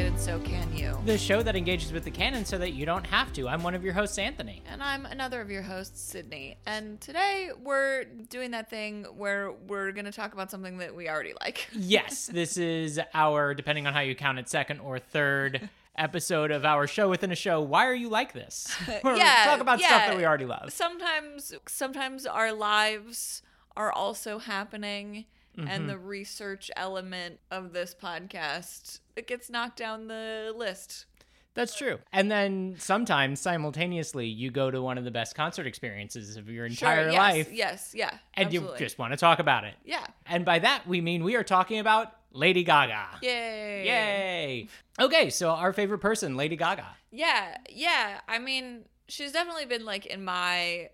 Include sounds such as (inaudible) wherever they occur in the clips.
it, and so can you. The show that engages with the canon so that you don't have to. I'm one of your hosts, Anthony. And I'm another of your hosts, Sydney. And today we're doing that thing where we're going to talk about something that we already like. (laughs) Yes, this is our, depending on how you count it, second or third (laughs) episode of our show within a show. Why are you like this? (laughs) Yeah, talk about stuff that we already love. Sometimes, sometimes our lives are also happening, Mm-hmm. and the research element of this podcast it gets knocked down the list. That's true. And then sometimes simultaneously you go to one of the best concert experiences of your entire sure, yes, life Yes, yeah, and absolutely. you just want to talk about it. yeah, And by that we mean we are talking about Lady Gaga. yay, Yay. Okay, so our favorite person, Lady Gaga. Yeah, yeah. I mean, she's definitely been like in my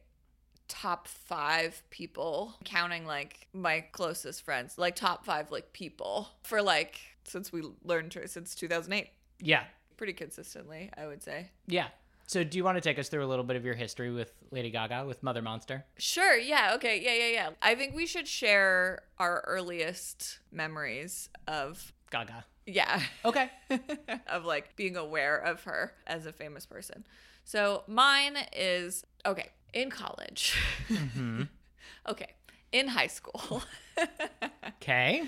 top five people, counting like my closest friends, like top five like people for like since we learned her since 2008, Yeah. pretty consistently, I would say. Yeah. So do you want to take us through a little bit of your history with Lady Gaga with Mother Monster? Sure. Yeah. Okay. Yeah. Yeah. Yeah. I think we should share our earliest memories of Gaga. yeah. Okay. (laughs) of like being aware of her as a famous person. So mine is okay, in college. Mm-hmm. (laughs) okay, in high school. (laughs) Okay.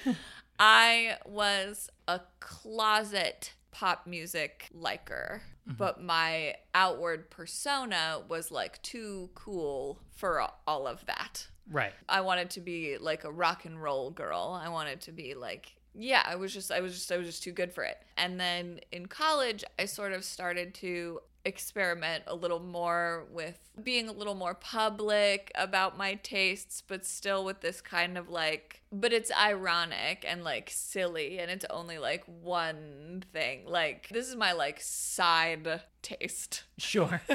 I was a closet pop music liker, mm-hmm. but my outward persona was like too cool for all of that. right. I wanted to be like a rock and roll girl. I wanted to be like yeah, I was just I was just I was just too good for it. And then in college, I sort of started to experiment a little more with being a little more public about my tastes, but still with this kind of like but it's ironic and like silly and it's only like one thing. Like this is my like side taste Sure. (laughs)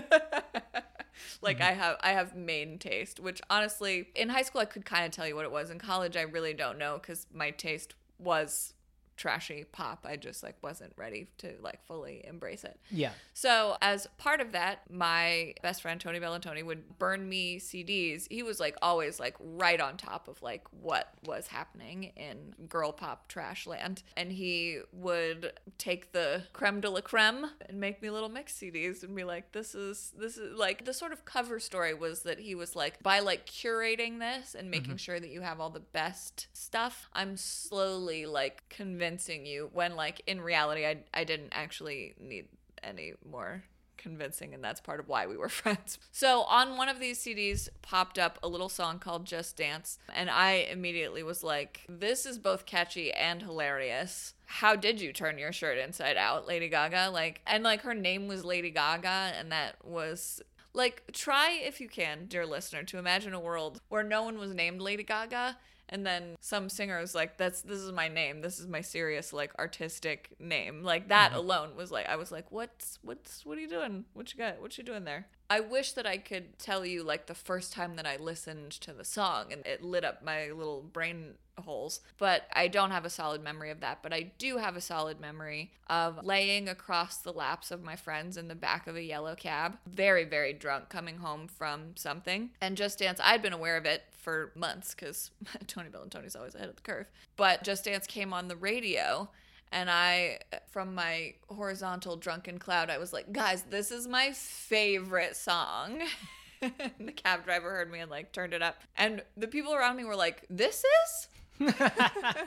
like mm-hmm. I have I have main taste, which honestly in high school I could kind of tell you what it was. In college I really don't know cuz my taste was trashy pop. I just like wasn't ready to like fully embrace it. yeah. So, as part of that, my best friend Tony Bellantoni would burn me CDs. He was like always like right on top of like what was happening in girl pop trash land. And he would take the creme de la creme and make me little mix CDs and be like, this is, this is like the sort of cover story was that he was like, by like curating this and making mm-hmm. sure that you have all the best stuff, I'm slowly like convincing you when like in reality, I, I didn't actually need any more convincing and that's part of why we were (laughs) friends. So on one of these CDs popped up a little song called Just Dance and I immediately was like this is both catchy and hilarious. How did you turn your shirt inside out, Lady Gaga? Like and like her name was Lady Gaga and that was like try if you can, dear listener, to imagine a world where no one was named Lady Gaga and then some singers like that's this is my name. This is my serious like artistic name. Like that mm-hmm. alone was like i was like what's what's what are you doing? What you got? What you doing there i wish that i could tell you like the first time that i listened to the song and it lit up my little brain holes but i don't have a solid memory of that but i do have a solid memory of laying across the laps of my friends in the back of a yellow cab very very drunk coming home from something. And just dance i'd been aware of it for months because (laughs) tony Bellantoni's always ahead of the curve but just dance came on the radio and I, from my horizontal drunken cloud, I was like, guys, this is my favorite song. (laughs) the cab driver heard me and like turned it up. And the people around me were like, this is? (laughs)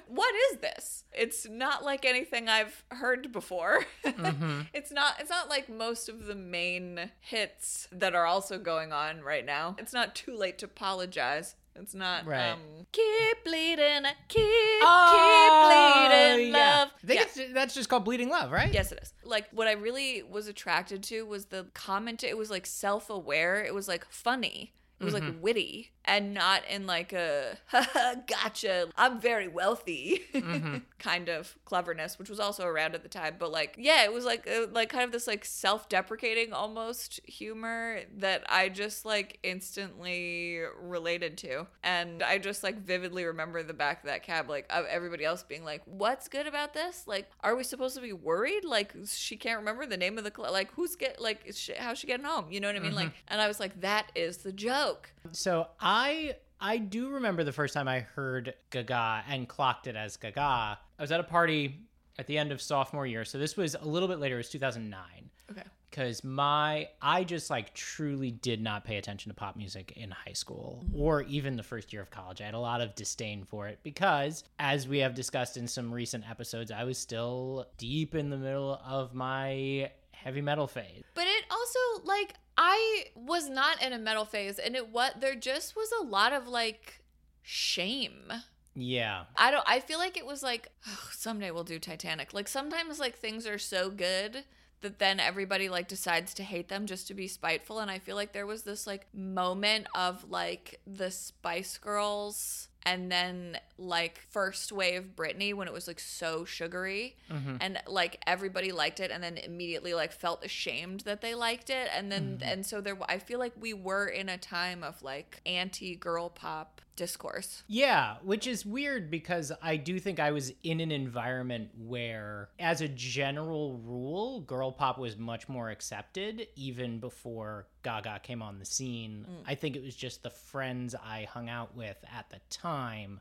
what is this? It's not like anything I've heard before. Mm-hmm. (laughs) it's not it's not like most of the main hits that are also going on right now. It's not too late to apologize. It's not Right. um keep bleeding, keep Oh, keep bleeding yeah. love. I think Yeah. that's just called Bleeding Love, right? Yes, it is. Like what I really was attracted to was the comment. It was like self-aware. It was like funny. It was like witty and not in like a (laughs) gotcha. I'm very wealthy (laughs) kind of cleverness, which was also around at the time. But like, yeah, it was like uh, like kind of this like self-deprecating almost humor that I just like instantly related to, and I just like vividly remember the back of that cab, like of everybody else being like, "What's good about this? Like, are we supposed to be worried? Like, she can't remember the name of the cl- like who's get like she, how's she getting home? You know what I mean? Like, and I was like, that is the joke. So I I I do remember the first time I heard Gaga and clocked it as Gaga. I was at a party at the end of sophomore year. So this was a little bit later. It was 2009 Okay. because my I just like truly did not pay attention to pop music in high school mm-hmm. or even the first year of college. I had a lot of disdain for it because as we have discussed in some recent episodes, I was still deep in the middle of my heavy metal phase. But it also like I was not in a metal phase and it what there just was a lot of like shame. Yeah. I don't I feel like it was like oh, someday we'll do Titanic. Like sometimes like things are so good that then everybody like decides to hate them just to be spiteful and I feel like there was this like moment of like the Spice Girls and then like first wave Britney when it was like so sugary Mhm. and like everybody liked it and then immediately like felt ashamed that they liked it and then and so there I feel like we were in a time of like anti girl pop discourse. Yeah, which is weird because I do think I was in an environment where, as a general rule, girl pop was much more accepted even before Gaga came on the scene. Mm. I think it was just the friends I hung out with at the time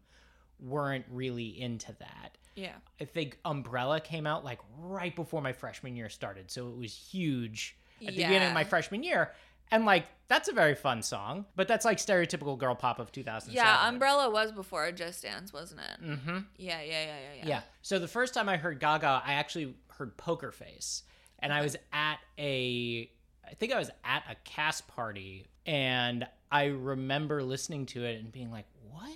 weren't really into that. Yeah. I think Umbrella came out like right before my freshman year started, so it was huge at the beginning of my freshman year. And like that's a very fun song, but that's like stereotypical girl pop of 2007. Yeah, Umbrella was before Just Dance, wasn't it? Mm-hmm. Yeah, yeah, yeah, yeah, yeah. Yeah. So the first time I heard Gaga, I actually heard Poker Face, and I was at a, I think I was at a cast party, and I remember listening to it and being like, "What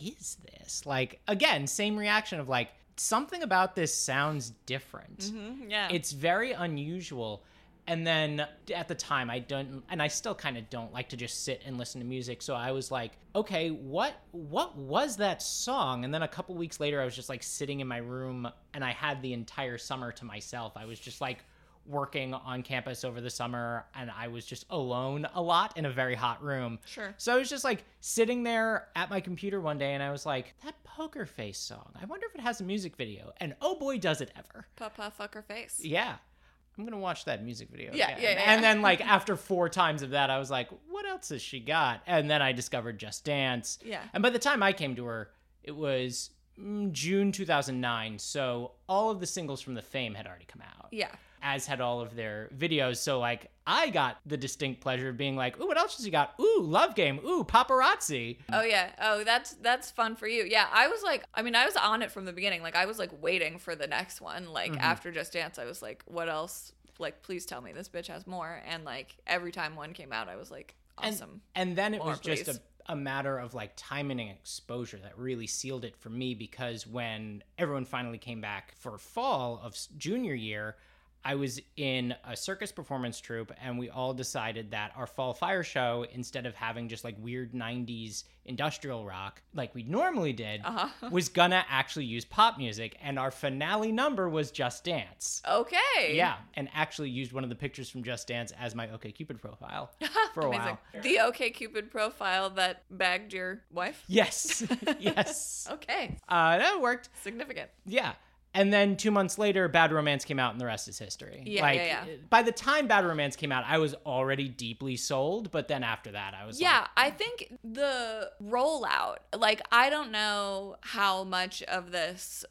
is this?" Like again, same reaction of like something about this sounds different. Mhm, yeah. It's very unusual. And then at the time, I don't, and I still kind of don't like to just sit and listen to music. So I was like, okay, what what was that song? And then a couple weeks later, I was just like sitting in my room, and I had the entire summer to myself. I was just like working on campus over the summer, and I was just alone a lot in a very hot room. Sure. So I was just like sitting there at my computer one day, and I was like, that Poker Face song. I wonder if it has a music video. And oh boy, does it ever! Papa fucker face. Yeah. I'm gonna watch that music video. Yeah, again. yeah, yeah, And then like (laughs) after four times of that, I was like, what else has she got? And then I discovered Just Dance. Yeah. And by the time I came to her, it was mm, June 2009. So all of the singles from the Fame had already come out, Yeah. As had all of their videos. So like I got the distinct pleasure of being like, ooh, what else has he got? Ooh, Love Game. Ooh, Paparazzi. Oh yeah. Oh, that's that's fun for you. Yeah, I was like, I mean, I was on it from the beginning. Like, I was like waiting for the next one. Like Mm-hmm. after Just Dance, I was like, what else? Like, please tell me this bitch has more. And like every time one came out, I was like, awesome. And then it More, was just please. a, a matter of like timing and exposure that really sealed it for me because when everyone finally came back for fall of junior year, I was in a circus performance troupe and we all decided that our fall fire show, instead of having just like weird 90s industrial rock like we normally did, Uh-huh. (laughs) was gonna actually use pop music. And our finale number was Just Dance. Okay. Yeah, and actually used one of the pictures from Just Dance as my OK Cupid profile (laughs) for a while. The OK Cupid profile that bagged your wife. Yes. (laughs) yes. Okay. Uh, that worked. Significant. Yeah. And then two months later, Bad Romance came out, and the rest is history. Yeah, like, yeah, yeah. By the time Bad Romance came out, I was already deeply sold. But then after that, I was Yeah, like, I think the rollout, like I don't know how much of this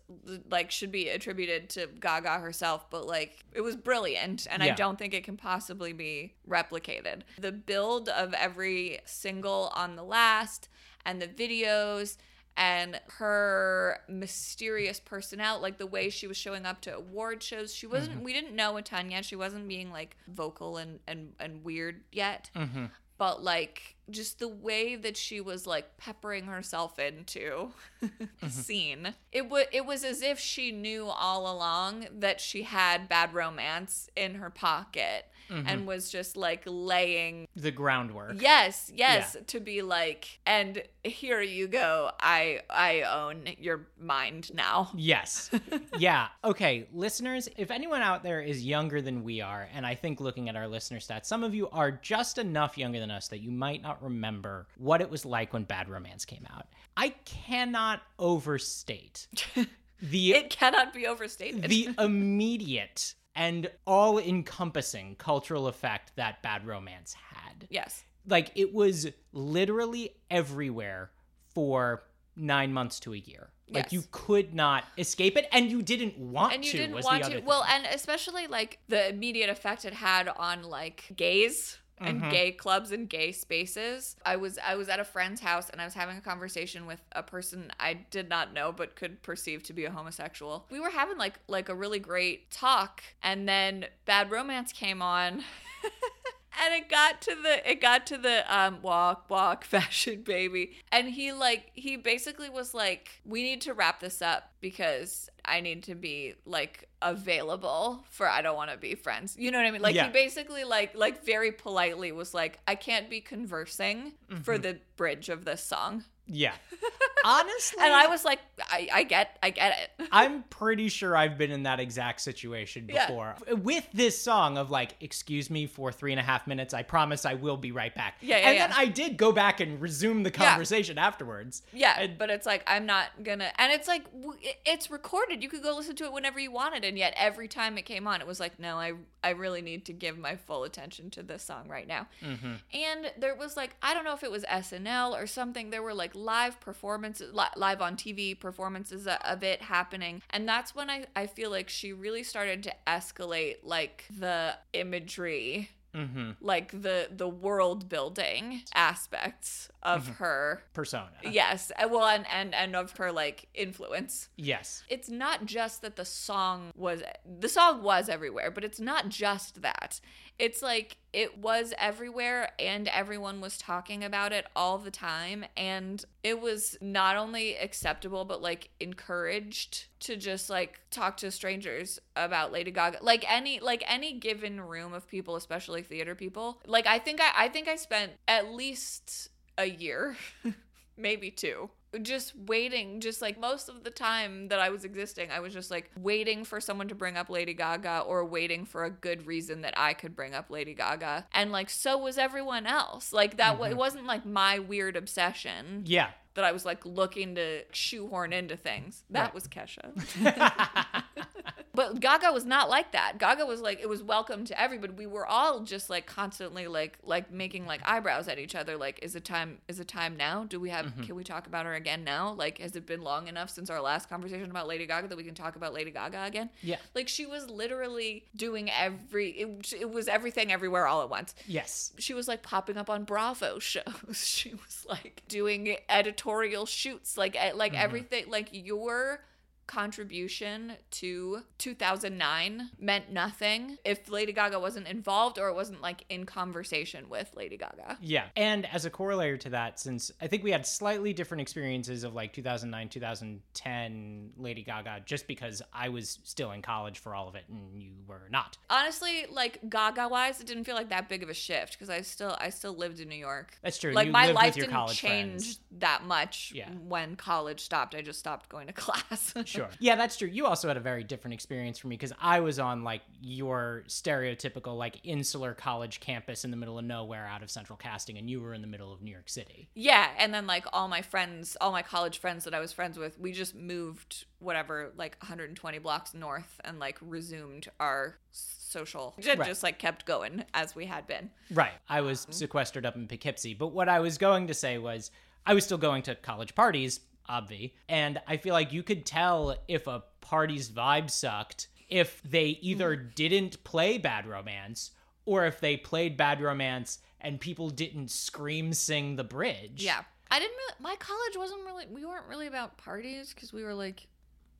like should be attributed to Gaga herself, but like it was brilliant and I don't think it can possibly be replicated. The build of every single on the last and the videos and her mysterious personality like the way she was showing up to award shows she wasn't we didn't know a ton yet. She wasn't being like vocal and and, and weird yet. Mm-hmm. but like just the way that she was like peppering herself into the (laughs) mm-hmm. scene it was it was as if she knew all along that she had bad romance in her pocket mm-hmm. and was just like laying the groundwork. yes yes to be like and here you go i i own your mind now Yes. (laughs) yeah. Okay, listeners, if anyone out there is younger than we are, and I think looking at our listener stats, some of you are just enough younger than us that you might not remember what it was like when Bad Romance came out. I cannot overstate (laughs) the it cannot be overstated the immediate and all encompassing cultural effect that Bad Romance had. yes Like, it was literally everywhere for nine months to a year. Like Yes. you could not escape it, and you didn't want and you to. didn't was want to well and especially like the immediate effect it had on like gays and Mhm. gay clubs and gay spaces. I was i was at a friend's house and i was having a conversation with a person i did not know but could perceive to be a homosexual. We were having like like a really great talk and then bad romance came on (laughs) and it got to the it got to the um walk walk (laughs) fashion baby and he like he basically was like we need to wrap this up because i need to be like available for i don't want to be friends you know what i mean like Yeah. he basically like like very politely was like i can't be conversing for Mhm. the bridge of this song yeah. (laughs) Honestly, and i was like i i get i get it (laughs) I'm pretty sure I've been in that exact situation Yeah. before with this song of like, excuse me for three and a half minutes. I promise I will be right back. Yeah, yeah, And yeah. then I did go back and resume the Yeah. conversation afterwards. Yeah, And- but it's like I'm not gonna, and it's like it's recorded. You could go listen to it whenever you wanted, and yet every time it came on, it was like, no, I I really need to give my full attention to this song right now. hmm And there was like I don't know if it was SNL or something. There were like live performances, li- live on TV performances of it happening, and that's when I I feel like she really started to escalate like the imagery hmm like the the world building aspects of Mhm. her Persona. yes uh, well and, and and of her like influence Yes. it's not just that the song was the song was everywhere but it's not just that it's like it was everywhere and everyone was talking about it all the time and it was not only acceptable but like encouraged to just like talk to strangers about Lady Gaga. Like any like any given room of people especially theater people. Like I think I I think I spent at least a year (laughs) maybe two just waiting just like most of the time that i was existing i was just like waiting for someone to bring up lady gaga or waiting for a good reason that i could bring up lady gaga. And like so was everyone else. Like that wa- it mm-hmm. wasn't like my weird obsession Yeah. that i was like looking to shoehorn into things. That Right. was kesha (laughs) (laughs) but Gaga was not like that. Gaga was like it was welcome to everybody. We were all just like constantly like like making like eyebrows at each other. Like, is it time? Is it time now? Do we have? Mhm. Can we talk about her again now? Like, has it been long enough since our last conversation about Lady Gaga that we can talk about Lady Gaga again? yeah. Like, she was literally doing every. It, it was everything everywhere all at once Yes. she was like popping up on Bravo (laughs) shows. She was like doing editorial shoots, like like Mhm. everything. Like your contribution to 2009 meant nothing if Lady Gaga wasn't involved or it wasn't like in conversation with Lady Gaga. Yeah. And as a corollary to that, since I think we had slightly different experiences of like 2009, 2010 Lady Gaga, just because I was still in college for all of it and you were not. Honestly, like Gaga wise, it didn't feel like that big of a shift because I still I still lived in New York. That's true. Like you my life didn't change friends. that much Yeah. when college stopped. I just stopped going to (laughs) class. Sure. (laughs) Yeah, that's true. You also had a very different experience from me because I was on like your stereotypical like insular college campus in the middle of nowhere out of central casting, and you were in the middle of New York City. Yeah, and then like all my friends, all my college friends that I was friends with, we just moved whatever like 120 blocks north and like resumed our social. Just, Right. just like kept going as we had been. Right. I was um. sequestered up in Poughkeepsie. But what I was going to say was I was still going to college parties, obvi, and I feel like you could tell if a party's vibe sucked if they either didn't play Bad Romance or if they played Bad Romance and people didn't scream sing the bridge. Yeah. I didn't really my college wasn't really we weren't really about parties cuz we were like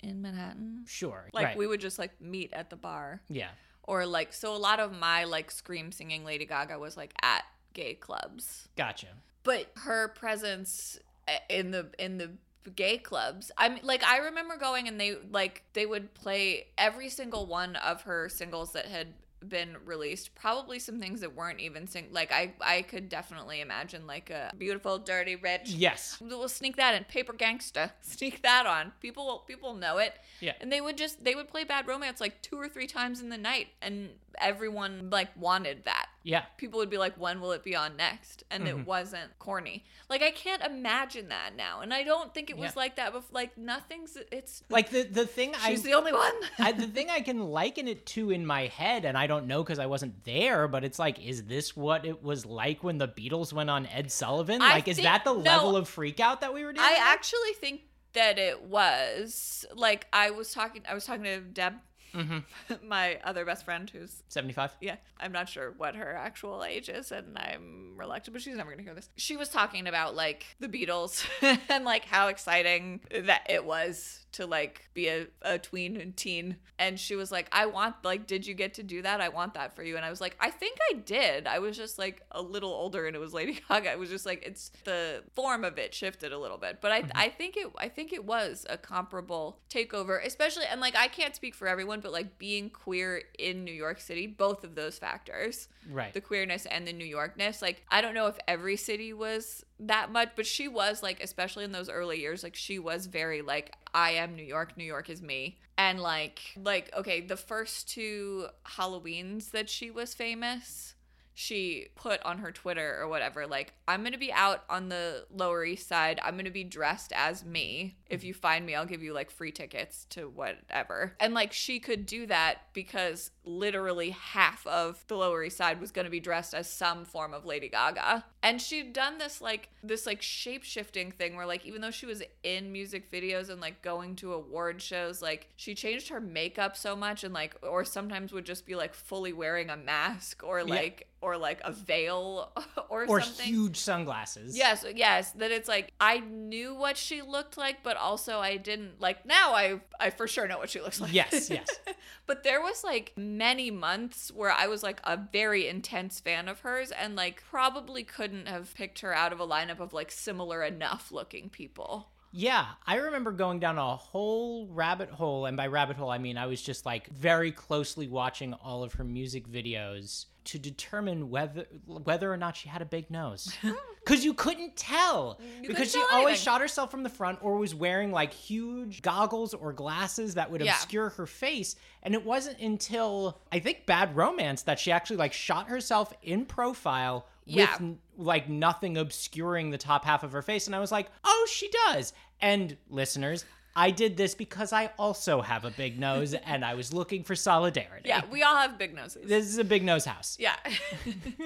in Manhattan. Sure. Like right. we would just like meet at the bar Yeah. or like so a lot of my like scream singing Lady Gaga was like at gay clubs. Gotcha. but her presence uh, in the in the gay clubs. I mean like i remember going and they like they would play every single one of her singles that had been released probably some things that weren't even sing like i i could definitely imagine like a beautiful dirty rich Yes. we'll sneak that in. Paper gangsta. (laughs) Sneak that on. People people know it. Yeah. and they would just they would play bad romance like two or three times in the night. And everyone like wanted that. Yeah. People would be like, when will it be on next? And Mm-hmm. it wasn't corny. Like I can't imagine that now. And I don't think it was Yeah. like that before. Like nothing's it's Like the the thing I she's the only one. (laughs) I, the thing I can liken it to in my head, and I don't know because I wasn't there, but it's like, is this what it was like when the Beatles went on Ed Sullivan? I like, is that the no. level of freak out that we were doing? I actually think that it was like I was talking I was talking to Deb, Mm-hmm. (laughs) my other best friend who's 75? yeah, I'm not sure what her actual age is, and I'm reluctant, but she's never gonna hear this. She was talking about like the Beatles (laughs) and like how exciting that it was to like be a, a tween and teen. And she was like, I want like, did you get to do that? I want that for you. And I was like, I think I did. I was just like a little older and it was Lady Gaga. It was just like it's the form of it shifted a little bit. But I I think it I think it was a comparable takeover, especially and like I can't speak for everyone, but like being queer in New York City, both of those factors Right. the queerness and the New Yorkness. Like, I don't know if every city was that much, but she was like, especially in those early years, like she was very like, I am New York, New York is me. And like, like, okay, the first two Halloweens that she was famous, she put on her Twitter or whatever, like, I'm gonna be out on the Lower East Side. I'm gonna be dressed as me. If you find me, I'll give you like free tickets to whatever. And like, she could do that because literally half of the Lower East Side was gonna be dressed as some form of Lady Gaga. And she'd done this like, this like shape shifting thing where like, even though she was in music videos and like going to award shows, like, she changed her makeup so much and like, or sometimes would just be like fully wearing a mask or Yeah. like, or like a veil (laughs) or, Or something. huge sunglasses. Yes, yes, that it's like I knew what she looked like, but also I didn't like now I I for sure know what she looks like. Yes, yes. (laughs) but there was like many months where I was like a very intense fan of hers and like probably couldn't have picked her out of a lineup of like similar enough looking people. Yeah, I remember going down a whole rabbit hole, and by rabbit hole, I mean I was just like very closely watching all of her music videos to determine whether whether or not she had a big nose. (laughs) Because you couldn't tell. You because she couldn't tell always anything. shot herself from the front or was wearing like huge goggles or glasses that would Yeah. obscure her face. And it wasn't until I think Bad Romance that she actually like shot herself in profile Yeah. with like nothing obscuring the top half of her face and i was like oh she does and listeners i did this because i also have a big nose (laughs) and i was looking for solidarity Yeah, we all have big noses. this is a big nose house Yeah. (laughs)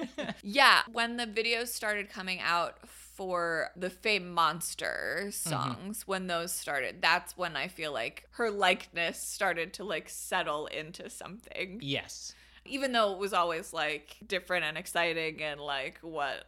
(laughs) yeah. When the videos started coming out for the Fame Monster mm-hmm. songs, when those started, that's when I feel like her likeness started to like settle into something. yes Even though it was always like different and exciting and like what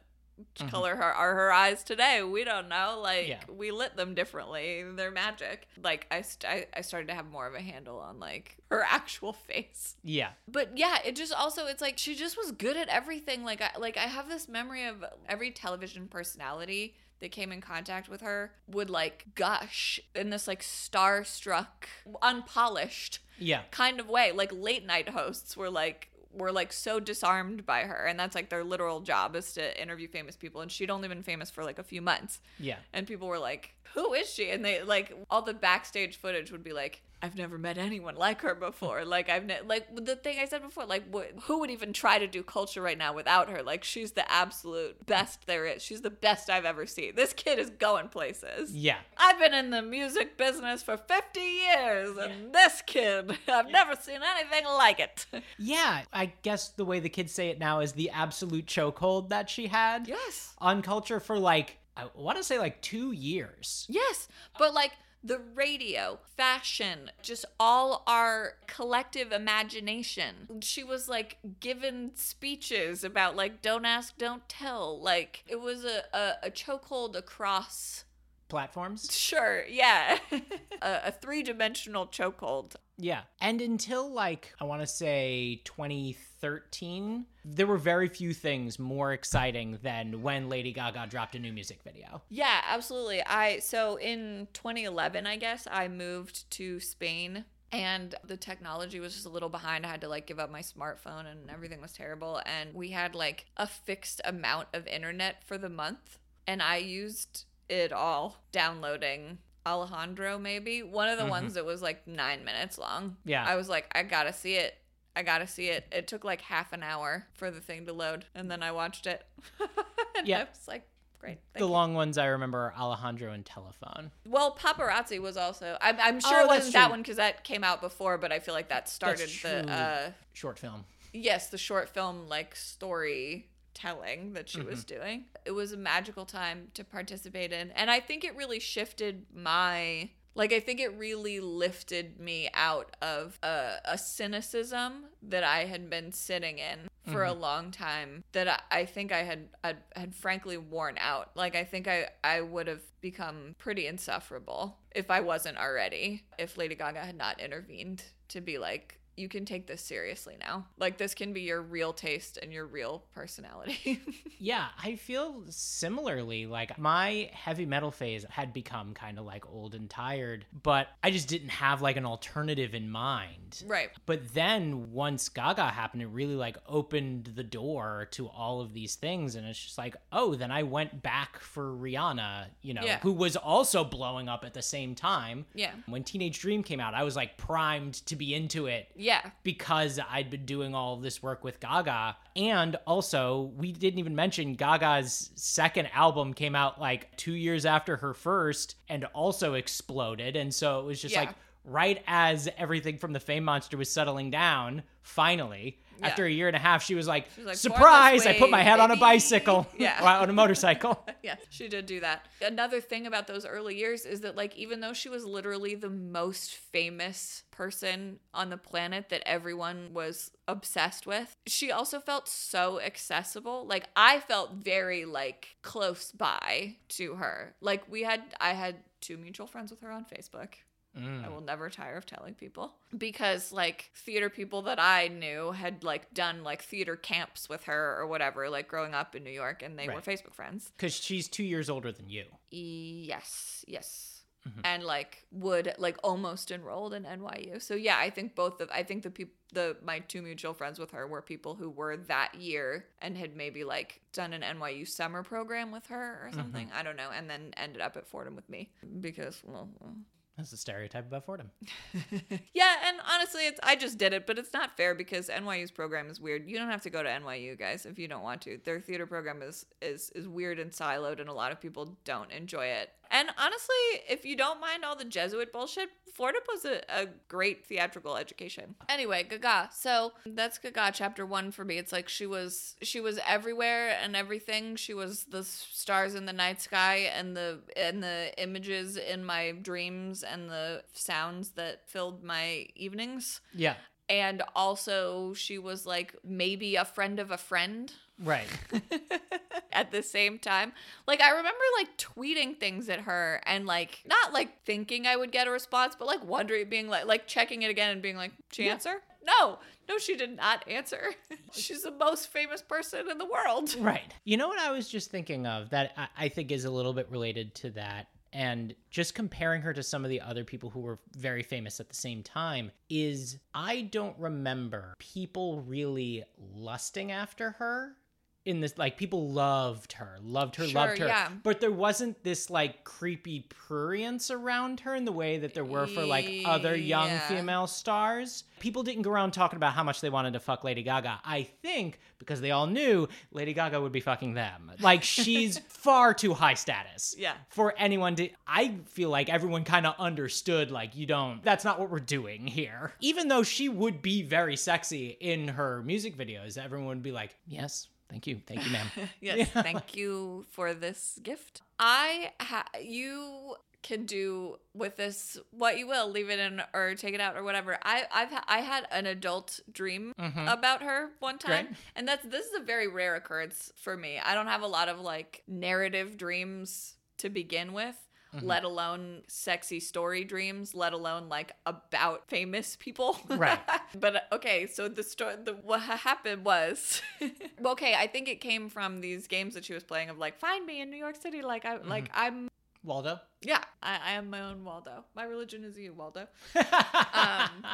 Mm-hmm. color her are her eyes today we don't know like Yeah. we lit them differently. They're magic. Like I, st- I i started to have more of a handle on like her (laughs) actual face. Yeah. But yeah it just also it's like she just was good at everything. Like i like i have this memory of every television personality that came in contact with her would like gush in this like starstruck unpolished yeah. kind of way. Like late night hosts were like were like so disarmed by her and that's like their literal job is to interview famous people and she'd only been famous for like a few months. Yeah. And people were like who is she? And they like all the backstage footage would be like i've never met anyone like her before. Like i've ne- like the thing i said before like wh- who would even try to do culture right now without her? Like she's the absolute best there is. She's the best i've ever seen. This kid is going places. Yeah. I've been in the music business for 50 years, and this kid, (laughs) I've never seen anything like it. (laughs) yeah i guess the way the kids say it now is the absolute chokehold that she had Yes. on culture for like i want to say like two years. Yes. But like the radio, fashion, just all our collective imagination. She was like given speeches about like don't ask, don't tell. Like it was a, a, a chokehold across. Platforms Sure, yeah. (laughs) a, a three dimensional chokehold. Yeah. And until like I want to say 2013, there were very few things more exciting than when Lady Gaga dropped a new music video. Yeah, absolutely. I so in 2011, I guess I moved to Spain and the technology was just a little behind. I had to like give up my smartphone and everything was terrible and we had like a fixed amount of internet for the month and I used it all downloading Alejandro maybe, one of the ones that was like 9 minutes long. Yeah. I was like I got to see it. I gotta see it. It took like half an hour for the thing to load, and then I watched it. (laughs) and Yeah. I was like, great. The you. long ones I remember are Alejandro and Telephone. Well, paparazzi was also. I'm, I'm sure Oh, it wasn't that one because that came out before, but I feel like that started the. uh Short film. Yes, the short film like story telling that she was Mm-hmm. doing. It was a magical time to participate in, and I think it really shifted my. Like I think it really lifted me out of a, a cynicism that I had been sitting in for Mm-hmm. a long time that I, I think I had, had had frankly worn out. Like I think I I would have become pretty insufferable if I wasn't already. If Lady Gaga had not intervened to be like you can take this seriously now. Like this can be your real taste and your real personality. (laughs) Yeah, I feel similarly. Like my heavy metal phase had become kind of like old and tired, but I just didn't have like an alternative in mind. right. But then once Gaga happened, it really like opened the door to all of these things. And it's just like, oh, then I went back for Rihanna, you know, Yeah. who was also blowing up at the same time. Yeah. When Teenage Dream came out, I was like primed to be into it Yeah. Because I'd been doing all this work with Gaga. And also, we didn't even mention Gaga's second album came out like two years after her first and also exploded. And so it was just Yeah. like right as everything from the Fame Monster was settling down, finally. Yeah. After a year and a half, she was like, was like, "Surprise! I put my head on a bicycle, (laughs) Yeah. or on a motorcycle." (laughs) Yeah, she did do that. Another thing about those early years is that, like, even though she was literally the most famous person on the planet that everyone was obsessed with, she also felt so accessible. Like, I felt very, like, close by to her. Like, we had, I had two mutual friends with her on Facebook. Mm. I will never tire of telling people because like theater people that I knew had like done like theater camps with her or whatever like growing up in New York and they were Facebook friends. Because she's two years older than you. Yes, yes. Mm-hmm. And like would like almost enrolled in NYU. So yeah, I think both of I think the people the my two mutual friends with her were people who were that year and had maybe like done an NYU summer program with her or something. Mm-hmm. I don't know. And then ended up at Fordham with me because well, well, That's a stereotype about Fordham. (laughs) yeah, and honestly, it's I just did it, but it's not fair because NYU's program is weird. You don't have to go to NYU, guys, if you don't want to. Their theater program is is is weird and siloed, and a lot of people don't enjoy it. And honestly, if you don't mind all the Jesuit bullshit, Fordham was a, a great theatrical education. Anyway, Gaga. So that's Gaga chapter one for me. It's like she was she was everywhere and everything. She was the stars in the night sky and the and the images in my dreams and the sounds that filled my evenings. Yeah. And also she was like maybe a friend of a friend Right. (laughs) at the same time. Like I remember like tweeting things at her and like not like thinking I would get a response, but like wondering being like like checking it again and being like, she Yeah. answer? No. No, she did not answer. (laughs) She's the most famous person in the world. Right. You know what I was just thinking of that I, I think is a little bit related to that, and just comparing her to some of the other people who were very famous at the same time is I don't remember people really lusting after her. In this, like, people loved her, loved her, Sure, loved her. yeah. But there wasn't this, like, creepy prurience around her in the way that there were for, like, other young Yeah. female stars. People didn't go around talking about how much they wanted to fuck Lady Gaga. I think because they all knew Lady Gaga would be fucking them. Like she's (laughs) far too high status. Yeah. For anyone to I feel like everyone kind of understood like you don't that's not what we're doing here. Even though she would be very sexy in her music videos, everyone would be like, "Yes, thank you. Thank you, ma'am." (laughs) Yes, (laughs) thank you for this gift. I ha- you can do with this what you will, leave it in or take it out or whatever. I I've ha- I had an adult dream mm-hmm. about her one time, Great. and that's this is a very rare occurrence for me. I don't have a lot of like narrative dreams to begin with. Let alone sexy story dreams, let alone like about famous people. Right. (laughs) but uh, okay, so the story, the what happened was, (laughs) okay, I think it came from these games that she was playing of like, find me in New York City, like I, like I'm, Waldo. yeah, I, I am my own Waldo. My religion is you, Waldo. (laughs) Um,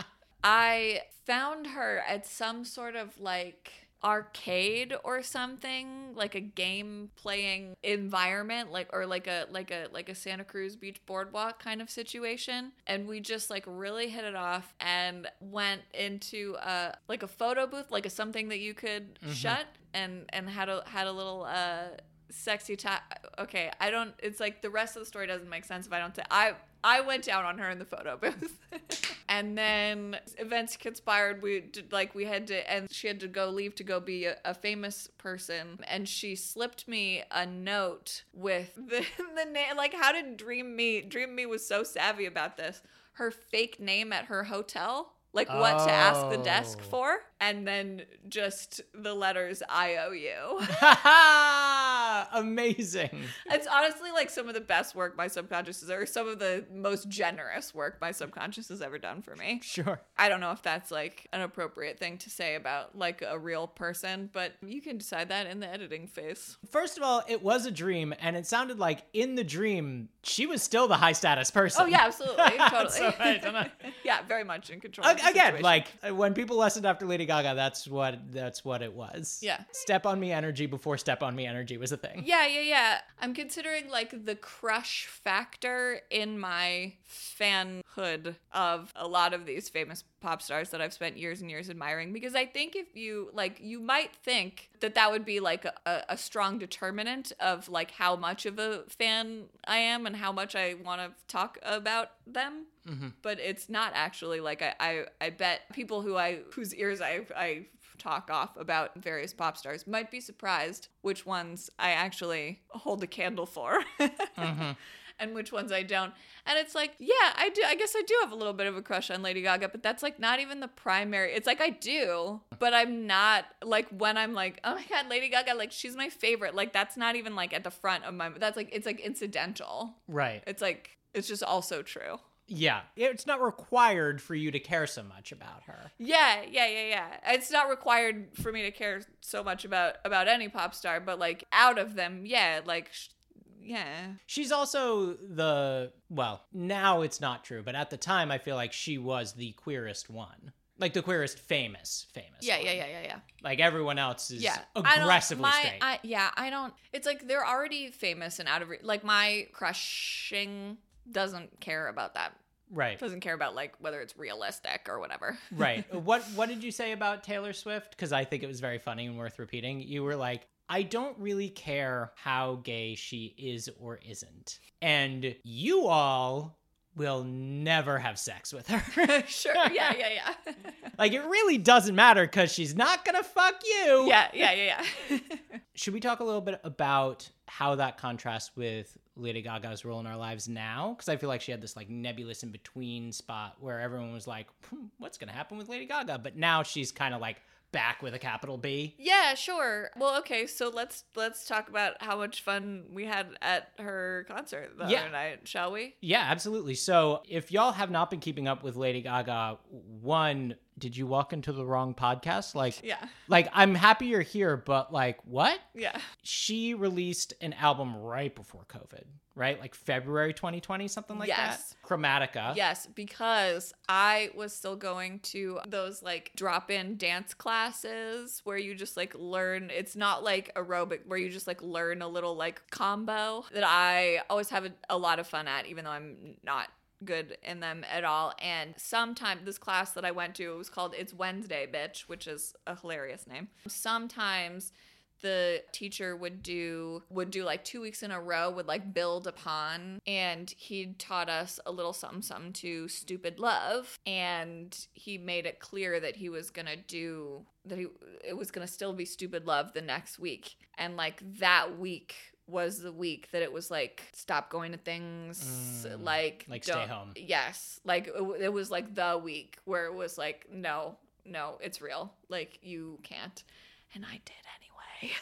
I found her at some sort of like arcade or something like a game playing environment like or like a like a like a Santa Cruz beach boardwalk kind of situation. And we just like really hit it off and went into a like a photo booth like a something that you could shut and and had a had a little uh sexy time okay i don't it's like the rest of the story doesn't make sense if i don't t- i i went down on her in the photo booth (laughs) and then events conspired. We did like we had to and she had to go leave to go be a, a famous person. And she slipped me a note with (laughs) the the name like how did dream me dream me was so savvy about this her fake name at her hotel? Like what to ask the desk Oh. for and then just the letters i o u (laughs) Amazing. It's honestly like some of the best work my subconscious has, or some of the most generous work my subconscious has ever done for me. Sure. I don't know if that's like an appropriate thing to say about like a real person, but you can decide that in the editing phase. First of all, it was a dream, and it sounded like in the dream she was still the high status person. Oh yeah, absolutely, (laughs) totally. So, I don't know. (laughs) yeah, very much in control. of Ag- the Again, like when people listened after Lady Gaga, that's what that's what it was. Yeah. Step on me energy before step on me energy was a thing. Yeah, yeah, yeah. I'm considering like the crush factor in my fanhood of a lot of these famous pop stars that I've spent years and years admiring because I think if you like you might think that that would be like a, a strong determinant of like how much of a fan I am and how much I want to talk about them Mm-hmm. but it's not actually like I, I I bet people who I whose ears I I talk off about various pop stars might be surprised which ones I actually hold a candle for. Mm-hmm. (laughs) And which ones I don't. And it's like, yeah, I do. I guess I do have a little bit of a crush on Lady Gaga, but that's like not even the primary. It's like I do, but I'm not like when I'm like, oh my God, Lady Gaga, like she's my favorite. Like that's not even like at the front of my, that's like, it's like incidental. Right. It's like, it's just also true. Yeah. It's not required for you to care so much about her. Yeah, yeah, yeah, yeah. It's not required for me to care so much about about any pop star, but like out of them, yeah, like sh- yeah. She's also the well, now it's not true, but at the time I feel like she was the queerest one. Like the queerest famous famous. Yeah, one. yeah, yeah, yeah, yeah. Like everyone else is Yeah. I aggressively my, straight. I, yeah, I don't it's like they're already famous and out of re- like my crushing doesn't care about that. right. Doesn't care about like whether it's realistic or whatever. (laughs) right. What what did you say about Taylor Swift? Cuz I think it was very funny and worth repeating. You were like I don't really care how gay she is or isn't. And you all will never have sex with her. (laughs) sure. Yeah, yeah, yeah. (laughs) like it really doesn't matter cuz she's not going to fuck you. yeah, yeah, yeah, yeah. (laughs) Should we talk a little bit about how that contrasts with Lady Gaga's role in our lives now? Because I feel like she had this like nebulous in between spot where everyone was like, hmm, "What's gonna happen with Lady Gaga?" But now she's kind of like back with a capital B. Yeah, sure. Well, okay, so let's let's talk about how much fun we had at her concert the Yeah. other night, shall we? Yeah, absolutely. So if y'all have not been keeping up with Lady Gaga, one, did you walk into the wrong podcast? Like, Yeah. like I'm happy you're here, but like, what? Yeah. She released an album right before COVID, right? Like February 2020, something like Yes. that. Chromatica. Yes, because I was still going to those like drop in dance classes where you just like learn. It's not like aerobic where you just like learn a little like combo that I always have a, a lot of fun at, even though I'm not good in them at all. And sometime this class that I went to, it was called It's Wednesday, bitch, which is a hilarious name. Sometimes the teacher would do would do like two weeks in a row would like build upon and he taught us a little something something to stupid love and he made it clear that he was gonna do that he it was gonna still be stupid love the next week and like that week was the week that it was like stop going to things Mm, like like stay home. yes like it, it was like the week where it was like no no it's real like you can't and i did anyway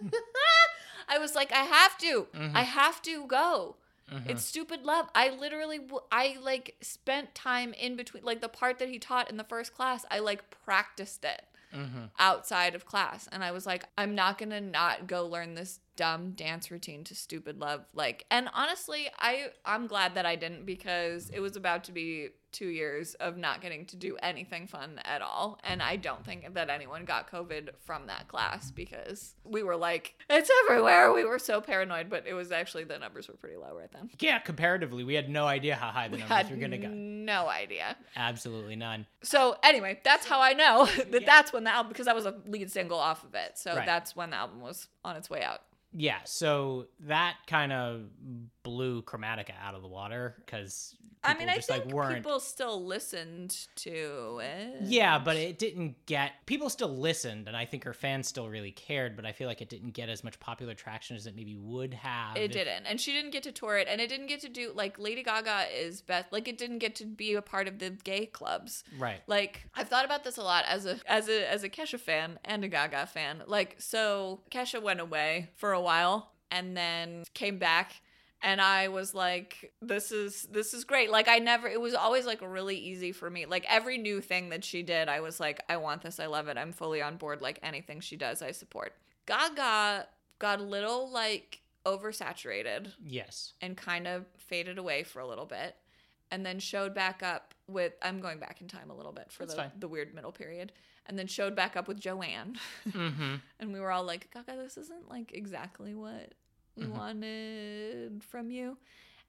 (laughs) i was like i have to Mhm. i have to go Mhm. it's stupid love i literally I like spent time in between like the part that he taught in the first class i like practiced it Mhm. outside of class and i was like i'm not gonna not go learn this dumb dance routine to Stupid Love. Like, and honestly, I I'm glad that I didn't because it was about to be two years of not getting to do anything fun at all. And I don't think that anyone got COVID from that class because we were like, it's everywhere. We were so paranoid, but it was actually the numbers were pretty low right then. Yeah, comparatively, we had no idea how high the numbers were going to go. no idea. Absolutely none. So anyway, that's how I know (laughs) that that's when the album because that was a lead single off of it. So Right. that's when the album was on its way out. Yeah, so that kind of blew Chromatica out of the water because I mean, I just think like weren't. people still listened to it. Yeah, but it didn't get people still listened, and I think her fans still really cared. But I feel like it didn't get as much popular traction as it maybe would have. It if- didn't, and she didn't get to tour it, and it didn't get to do like Lady Gaga is best. Like it didn't get to be a part of the gay clubs. Right. Like I've thought about this a lot as a as a as a Kesha fan and a Gaga fan. Like so Kesha went away for a while and then came back and I was like this is this is great. Like I never it was always like really easy for me. Like every new thing that she did, I was like I want this. I love it. I'm fully on board like anything she does, I support. Gaga got a little like oversaturated Yes. and kind of faded away for a little bit and then showed back up with I'm going back in time a little bit for That's the, fine. the weird middle period and then showed back up with Joanne Mm-hmm. (laughs) and we were all like Gaga this isn't like exactly what we Mhm. wanted from you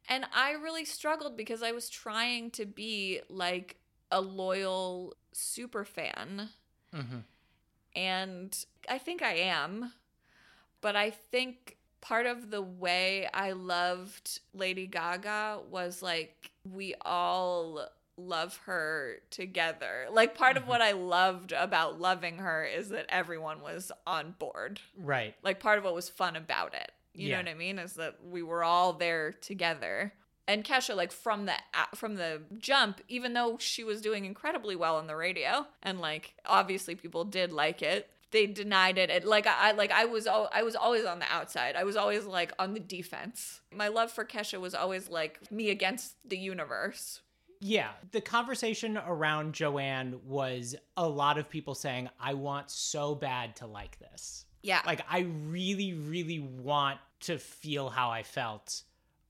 and I really struggled because I was trying to be like a loyal super fan Mm-hmm. and I think I am. But I think part of the way I loved Lady Gaga was like we all love her together. Like part of Mhm. what I loved about loving her is that everyone was on board. Right. Like part of what was fun about it. You Yeah. know what I mean? Is that we were all there together. And Kesha, like from the from the jump, even though she was doing incredibly well on the radio, and like obviously people did like it, they denied it. it like I like I was al- I was always on the outside. I was always like on the defense. My love for Kesha was always like me against the universe. Yeah, the conversation around Joanne was a lot of people saying, I want so bad to like this. Yeah. Like, I really, really want to feel how I felt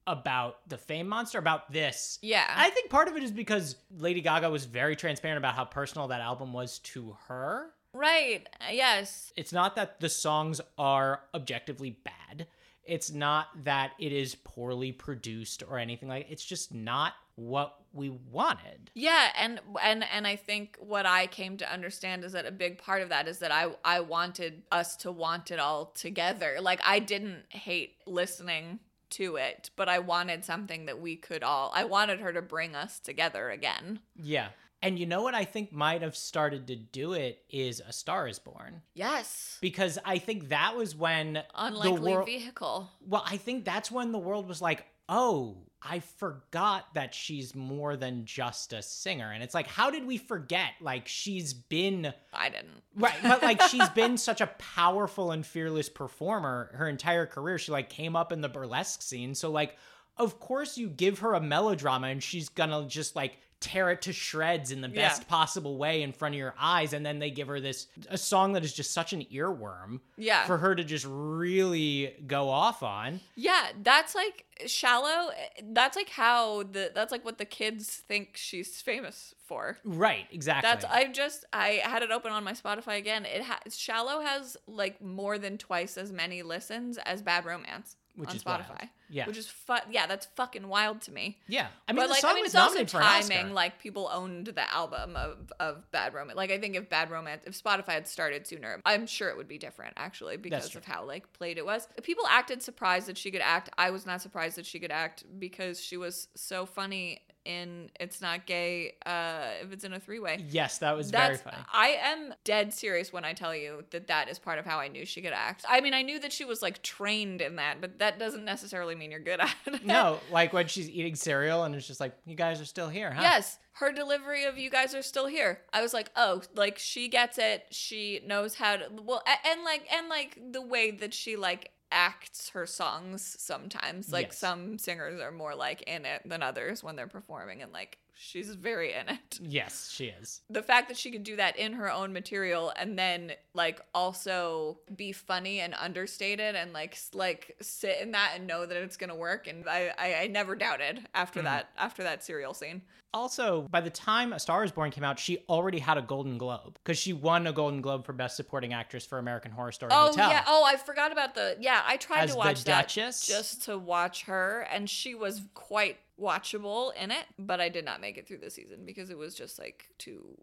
about the Fame Monster, about this. yeah. I think part of it is because Lady Gaga was very transparent about how personal that album was to her. right. Yes. It's not that the songs are objectively bad. It's not that it is poorly produced or anything like it's just not what we wanted. Yeah, and and and I think what I came to understand is that a big part of that is that I I wanted us to want it all together. Like I didn't hate listening to it, but I wanted something that we could all I wanted her to bring us together again. Yeah. And you know what I think might have started to do it is A Star is Born. Yes. Because I think that was when the Unlikely world vehicle. Well, I think that's when the world was like, "Oh, I forgot that she's more than just a singer." And it's like, how did we forget? Like she's been I didn't. Right, but like (laughs) she's been such a powerful and fearless performer her entire career. She like came up in the burlesque scene. So like of course you give her a melodrama and she's gonna just like tear it to shreds in the Yeah. best possible way in front of your eyes and then they give her this a song that is just such an earworm Yeah. for her to just really go off on. Yeah, that's like shallow. That's like how the that's like what the kids think she's famous for. Right, exactly. That's I just I had it open on my Spotify again. It has Shallow has like more than twice as many listens as Bad Romance Which on is wild. Spotify. Yeah. which is fu- yeah, that's fucking wild to me. yeah. I mean but the like song I mean, was it's also nominated for an Oscar. timing. Like people owned the album of of Bad Romance. Like I think if Bad Romance, if Spotify had started sooner, I'm sure it would be different actually because of how like played it was. People acted surprised that she could act. I was not surprised that she could act because she was so funny in It's Not Gay. Uh, if it's in a three way. yes, that was That's very funny. I am dead serious when I tell you that that is part of how I knew she could act. I mean, I knew that she was like trained in that, but that doesn't necessarily mean you're good at it. No, (laughs) like when she's eating cereal and it's just like, you guys are still here, huh? Yes, her delivery of "you guys are still here." I was like, "Oh, like she gets it. She knows how to." Well, and like and like the way that she like acts her songs sometimes. Like Yes. some singers are more like in it than others when they're performing and like she's very in it. Yes, she is. The fact that she could do that in her own material and then like also be funny and understated and like like sit in that and know that it's gonna work and I I, I never doubted after mm-hmm. that after that cereal scene. Also, by the time A Star is Born came out, she already had a Golden Globe because she won a Golden Globe for Best Supporting Actress for American Horror Story Oh Hotel. yeah. Oh, I forgot about the. Yeah, I tried As to the watch that Duchess? just to watch her, and she was quite watchable in it. But I did not make it through the season because it was just like too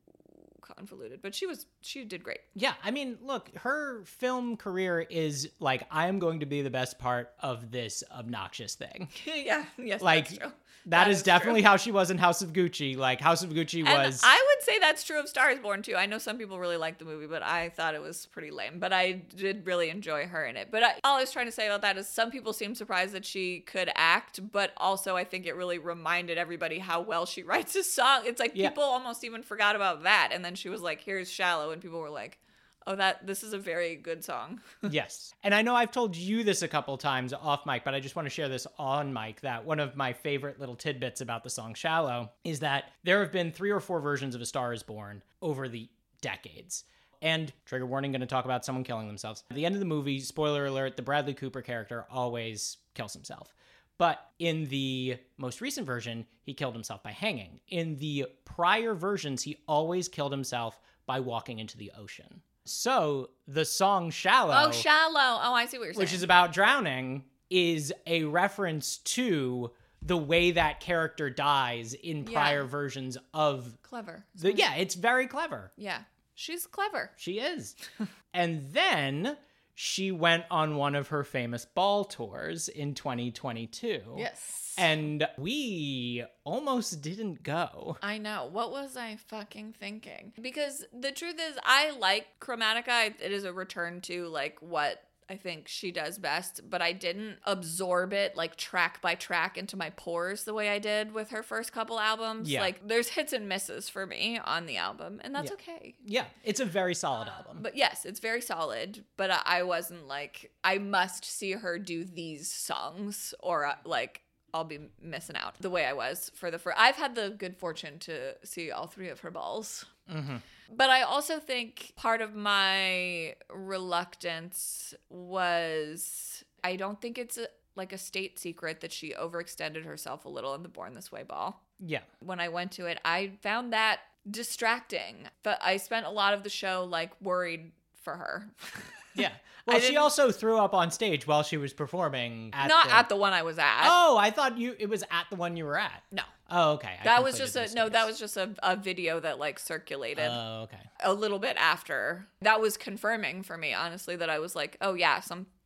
convoluted. But she was. She did great. Yeah, I mean, look, her film career is like, I am going to be the best part of this obnoxious thing. (laughs) yeah. Yes. Like. That That is, is true. definitely how she was in House of Gucci. Like, House of Gucci And was. I would say that's true of Stars Born too. I know some people really like the movie, but I thought it was pretty lame. But I did really enjoy her in it. But I, all I was trying to say about that is some people seem surprised that she could act, but also I think it really reminded everybody how well she (laughs) writes a song. It's like Yeah. people almost even forgot about that, and then she was like, "Here's Shallow," and people were like. Oh, that this is a very good song. (laughs) yes. And I know I've told you this a couple times off mic, but I just want to share this on mic that one of my favorite little tidbits about the song Shallow is that there have been three or four versions of A Star is Born over the decades. And trigger warning, going to talk about someone killing themselves. At the end of the movie, spoiler alert, the Bradley Cooper character always kills himself. But in the most recent version, he killed himself by hanging. In the prior versions, he always killed himself by walking into the ocean. So the song Shallow, Oh, Shallow. Oh, I see what you're saying. which is about drowning, is a reference to the way that character dies in Yeah. prior versions of clever. the. Yeah, it's very clever. Yeah, she's clever. She is. (laughs) and then she went on one of her famous ball tours in 2022. Yes. And we almost didn't go. I know. What was I fucking thinking? Because the truth is, I like Chromatica. It is a return to like what I think she does best, but I didn't absorb it like track by track into my pores the way I did with her first couple albums. Yeah. Like there's hits and misses for me on the album, and that's Yeah. okay. Yeah, it's a very solid album. But yes, it's very solid. But I- I wasn't like I must see her do these songs, or uh, like I'll be missing out the way I was for the first. I've had the good fortune to see all three of her balls. Hmm But I also think part of my reluctance was I don't think it's a, like a state secret that she overextended herself a little in the Born This Way ball Yeah. when I went to it, I found that distracting. But I spent a lot of the show like worried for her. (laughs) Yeah. (laughs) Well, she also threw up on stage while she was performing at Not the... at the one I was at. Oh, I thought you it was at the one you were at. No. Oh, okay. I that was just a no, that was just a, a video that like circulated Oh, okay. a little bit after. That was confirming for me, honestly, that I was like, oh yeah,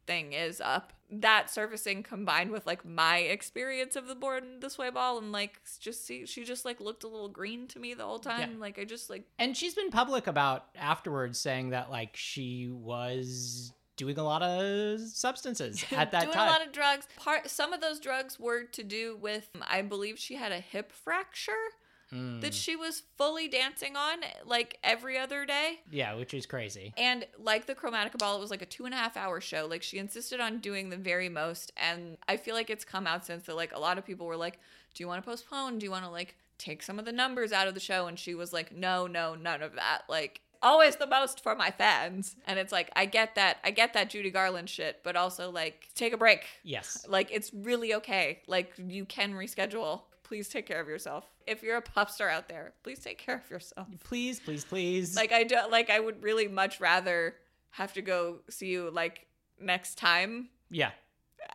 something is up. That surfacing combined with like my experience of the Born This Way ball and like just see she just like looked a little green to me the whole time. Yeah. Like I just like And she's been public about afterwards saying that like she was doing a lot of substances (laughs) at that doing time. a lot of drugs. Part some of those drugs were to do with I believe she had a hip fracture Mm. that she was fully dancing on like every other day. yeah, which is crazy. And like the Chromatica Ball, it was like a two and a half hour show. Like she insisted on doing the very most. And I feel like it's come out since that like a lot of people were like, Do you want to postpone? Do you want to like take some of the numbers out of the show? And she was like, No, no, none of that. Like always the most for my fans. And it's like I get that I get that Judy Garland shit, but also like take a break. Yes. Like it's really okay. Like you can reschedule. Please take care of yourself. If you're a pop star out there, please take care of yourself. Please, please, please. Like I don't like I would really much rather have to go see you like next time yeah.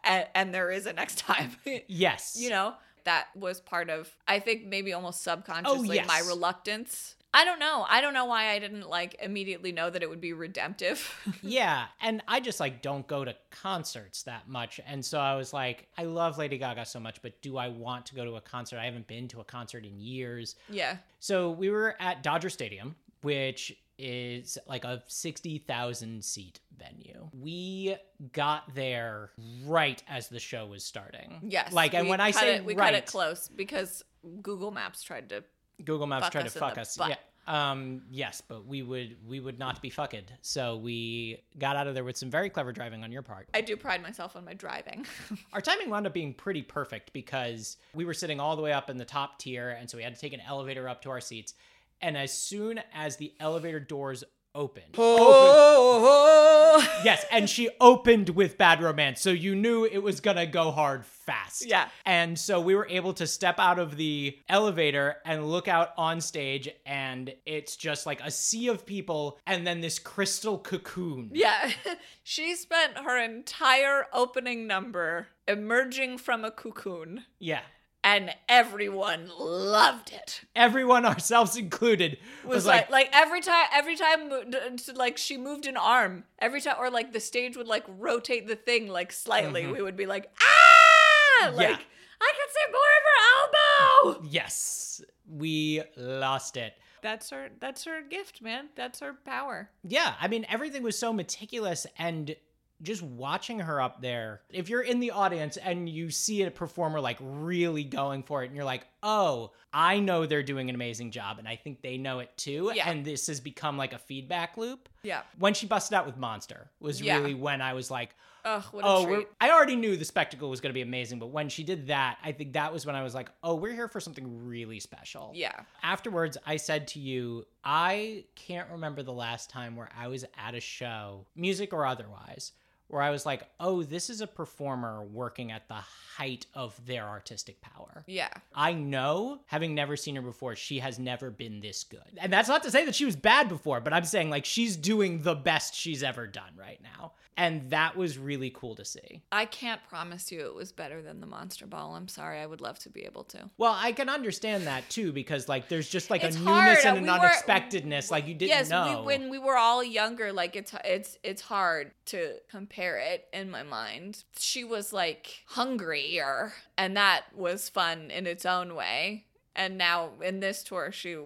and, and there is a next time. (laughs) Yes. you know, that was part of I think maybe almost subconsciously oh, yes. my reluctance. I don't know. I don't know why I didn't like immediately know that it would be redemptive. (laughs) Yeah, and I just like don't go to concerts that much. And so I was like, I love Lady Gaga so much, but do I want to go to a concert? I haven't been to a concert in years. yeah. So we were at Dodger Stadium, which is like a 60,000 seat venue. We got there right as the show was starting. Yes. Like, and when I say it, we right, cut it close because Google Maps tried to Google Maps fuck tried to fuck us. butt. Yeah. Um, yes, but we would we would not be fucked. So we got out of there with some very clever driving on your part. I do pride myself on my driving. (laughs) Our timing wound up being pretty perfect because we were sitting all the way up in the top tier, and so we had to take an elevator up to our seats. And as soon as the elevator doors opened, oh, yes, and she opened with Bad Romance, so you knew it was gonna go hard fast. Yeah. And so we were able to step out of the elevator and look out on stage, and it's just like a sea of people, and then this crystal cocoon. yeah. (laughs) she spent her entire opening number emerging from a cocoon, Yeah. And everyone loved it. Everyone, ourselves included, was, was like, like, like every time every time mo- d- d- like she moved an arm every time or like the stage would like rotate the thing like slightly we would be like ah like Mm-hmm. Yeah. i can see more of her elbow yes, we lost it. that's her that's her gift man that's her power Yeah, I mean, everything was so meticulous and just watching her up there. If you're in the audience and you see a performer like really going for it and you're like, oh, I know they're doing an amazing job and I think they know it too. Yeah. And this has become like a feedback loop. yeah When she busted out with Monster was Yeah. really when I was like, oh what a oh, treat I already knew the spectacle was going to be amazing, but when she did that, I think that was when I was like, oh, we're here for something really special. yeah Afterwards, I said to you, I can't remember the last time where I was at a show, music or otherwise, where I was like, oh, this is a performer working at the height of their artistic power. yeah I know, having never seen her before, she has never been this good. And that's not to say that she was bad before, but I'm saying like she's doing the best she's ever done right now. And that was really cool to see. i can't promise you it was better than the monster ball i'm sorry i would love to be able to Well, I can understand that too because like there's just like It's a newness hard. and an were- unexpectedness like you didn't yes, know. we, when we were all younger, like it's it's it's hard to compare it in my mind. She was like hungrier, and that was fun in its own way. And now in this tour, she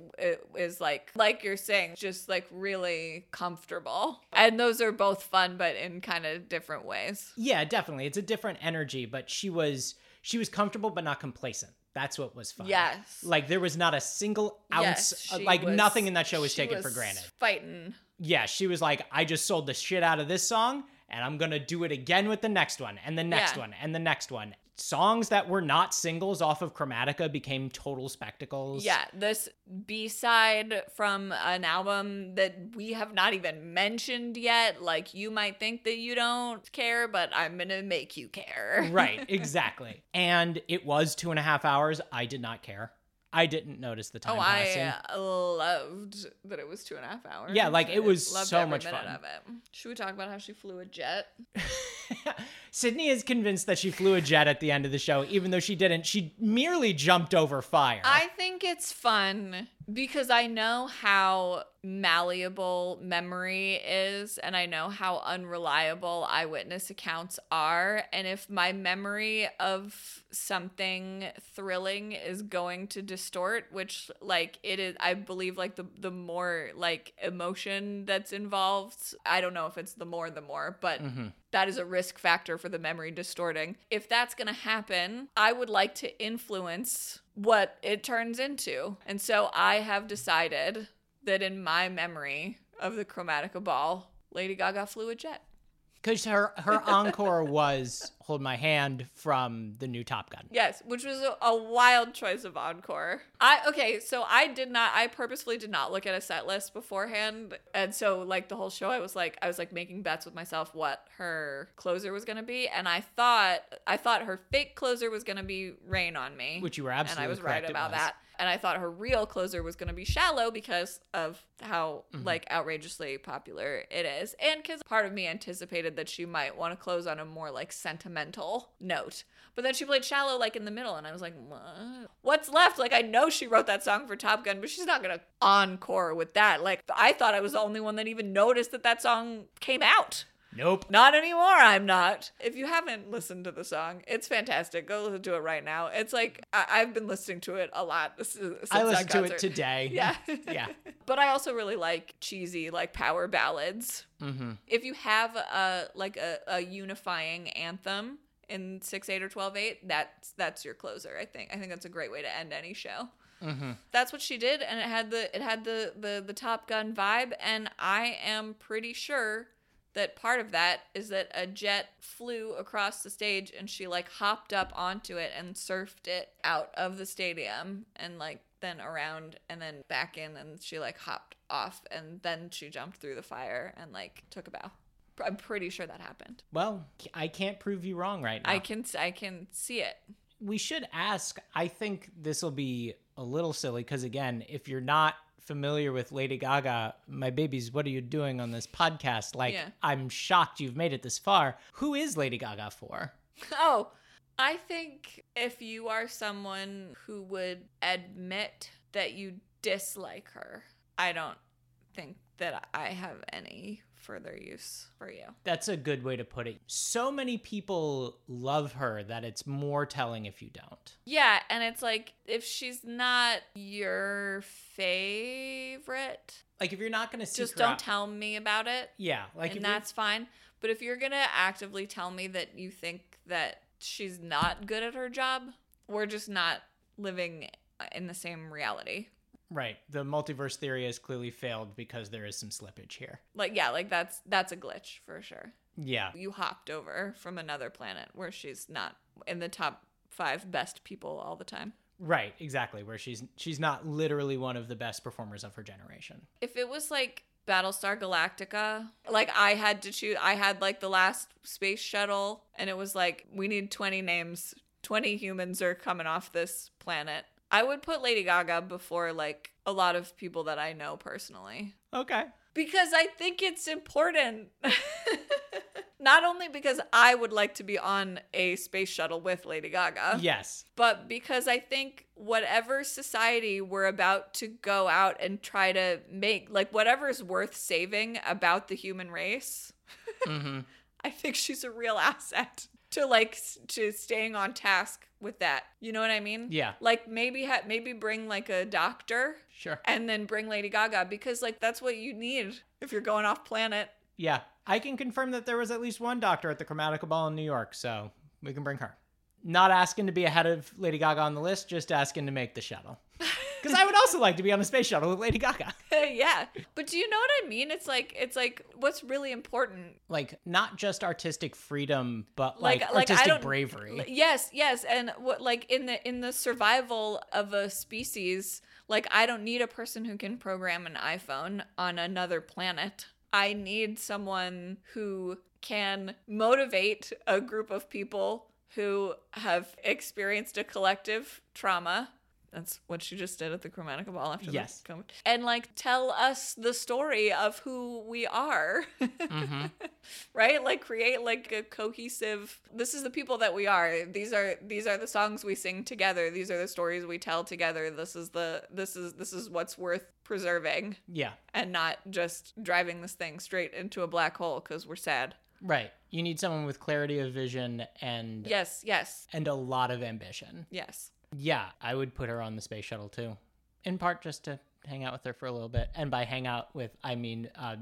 is like like you're saying, just like really comfortable. And those are both fun, but in kind of different ways. Yeah, definitely. It's a different energy, but she was she was comfortable but not complacent. That's what was fun. Yes. Like there was not a single ounce Yes, she like was- nothing in that show was taken for granted. Fighting. Yeah, she was like I just sold the shit out of this song and I'm going to do it again with the next one and the next Yeah. one and the next one. Songs that were not singles off of Chromatica became total spectacles. Yeah, this B side from an album that we have not even mentioned yet. Like, you might think that you don't care, but I'm gonna make you care. right, (laughs) exactly. And it was two and a half hours. I did not care. I didn't notice the time Oh, passing. I uh, loved that it was two and a half hours. Yeah, like, it was loved so every much minute fun. Of it. Should we talk about how she flew a jet? (laughs) Sydney is convinced that she flew a jet at the end of the show, even though she didn't. She merely jumped over fire. I think it's fun because I know how malleable memory is and I know how unreliable eyewitness accounts are. And if my memory of something thrilling is going to distort, which like it is I believe like the the more like emotion that's involved, I don't know if it's the more the more, but mm-hmm. that is a risk factor for the memory distorting. If that's going to happen, I would like to influence what it turns into. And so I have decided that in my memory of the Chromatica ball, Lady Gaga flew a jet. Because her, her (laughs) encore was Hold My Hand from the new Top Gun. Yes, which was a, a wild choice of encore. I okay, so I did not I purposefully did not look at a set list beforehand. And so like the whole show I was like I was like making bets with myself what her closer was going to be and I thought I thought her fake closer was going to be Rain on Me. Which you were absolutely And I was correct, right about was. that. And I thought her real closer was going to be Shallow because of how Mm-hmm. like outrageously popular it is. And cuz part of me anticipated that she might want to close on a more like sentimental note. But then she played Shallow like in the middle and I was like, what? What's left? Like I know she wrote that song for Top Gun, but she's not going to encore with that. Like I thought I was the only one that even noticed that that song came out. Nope. Not anymore, I'm not. If you haven't listened to the song, it's fantastic. Go listen to it right now. It's like I- I've been listening to it a lot (laughs) since I listened to it today. Yeah. yeah. (laughs) But I also really like cheesy, like power ballads. Mm-hmm. If you have a like a, a unifying anthem in six eight or twelve eight, that's that's your closer. I think. I think that's a great way to end any show. That's what she did, and it had the it had the the the Top Gun vibe, and I am pretty sure that part of that is that a jet flew across the stage and she like hopped up onto it and surfed it out of the stadium and like then around and then back in and she like hopped off and then she jumped through the fire and like took a bow. I'm pretty sure that happened. Well, I can't prove you wrong right now. I can I can see it. we should ask. I think this will be a little silly because, again, if you're not familiar with Lady Gaga, my babies, what are you doing on this podcast? Like, Yeah. I'm shocked you've made it this far. Who is Lady Gaga for? Oh, I think if you are someone who would admit that you dislike her, I don't think that I have any further use for you. That's a good way to put it. So many people love her that it's more telling if you don't. Yeah, and it's like if she's not your favorite, Like, if you're not going to see just don't out- tell me about it. Yeah, like and that's fine. But if you're gonna actively tell me that you think that she's not good at her job, we're just not living in the same reality. Right. The multiverse theory has clearly failed because there is some slippage here. Like yeah, like that's that's a glitch for sure. Yeah, You hopped over from another planet where she's not in the top five best people all the time. right, exactly. Where she's she's not literally one of the best performers of her generation. If it was like Battlestar Galactica, like I had to choose, I had like the last space shuttle, and it was like we need twenty names, twenty humans are coming off this planet. I would put Lady Gaga before like a lot of people that I know personally. Okay. Because I think it's important. (laughs) Not only because I would like to be on a space shuttle with Lady Gaga, Yes. but because I think whatever society we're about to go out and try to make, like whatever's worth saving about the human race, hmm (laughs) I think she's a real asset to like to staying on task with that. You know what I mean? Yeah. Like maybe ha- maybe bring like a doctor Sure. and then bring Lady Gaga because like that's what you need if you're going off planet. Yeah. I can confirm that there was at least one doctor at the Chromatica Ball in New York, so we can bring her. Not asking to be ahead of Lady Gaga on the list, just asking to make the shuttle. (laughs) Because I would also like to be on a space shuttle with Lady Gaga. (laughs) yeah. But do you know what I mean? It's like it's like what's really important Like, not just artistic freedom, but Like- like, like, artistic don't- bravery. Yes, yes, and what like in the in the survival of a species, like I don't need a person who can program an iPhone on another planet. I need someone who can motivate a group of people who have experienced a collective trauma. That's what she just did at the Chromatica Ball after Yes. the. And like tell us the story of who we are. hmm (laughs) right like create like a cohesive this is the people that we are these are these are the songs we sing together these are the stories we tell together this is the this is this is what's worth preserving Yeah. and not just driving this thing straight into a black hole because we're sad Right. You need someone with clarity of vision and yes yes and a lot of ambition. yes Yeah, I would put her on the space shuttle too. In part just to hang out with her for a little bit. And by hang out with, I mean uh,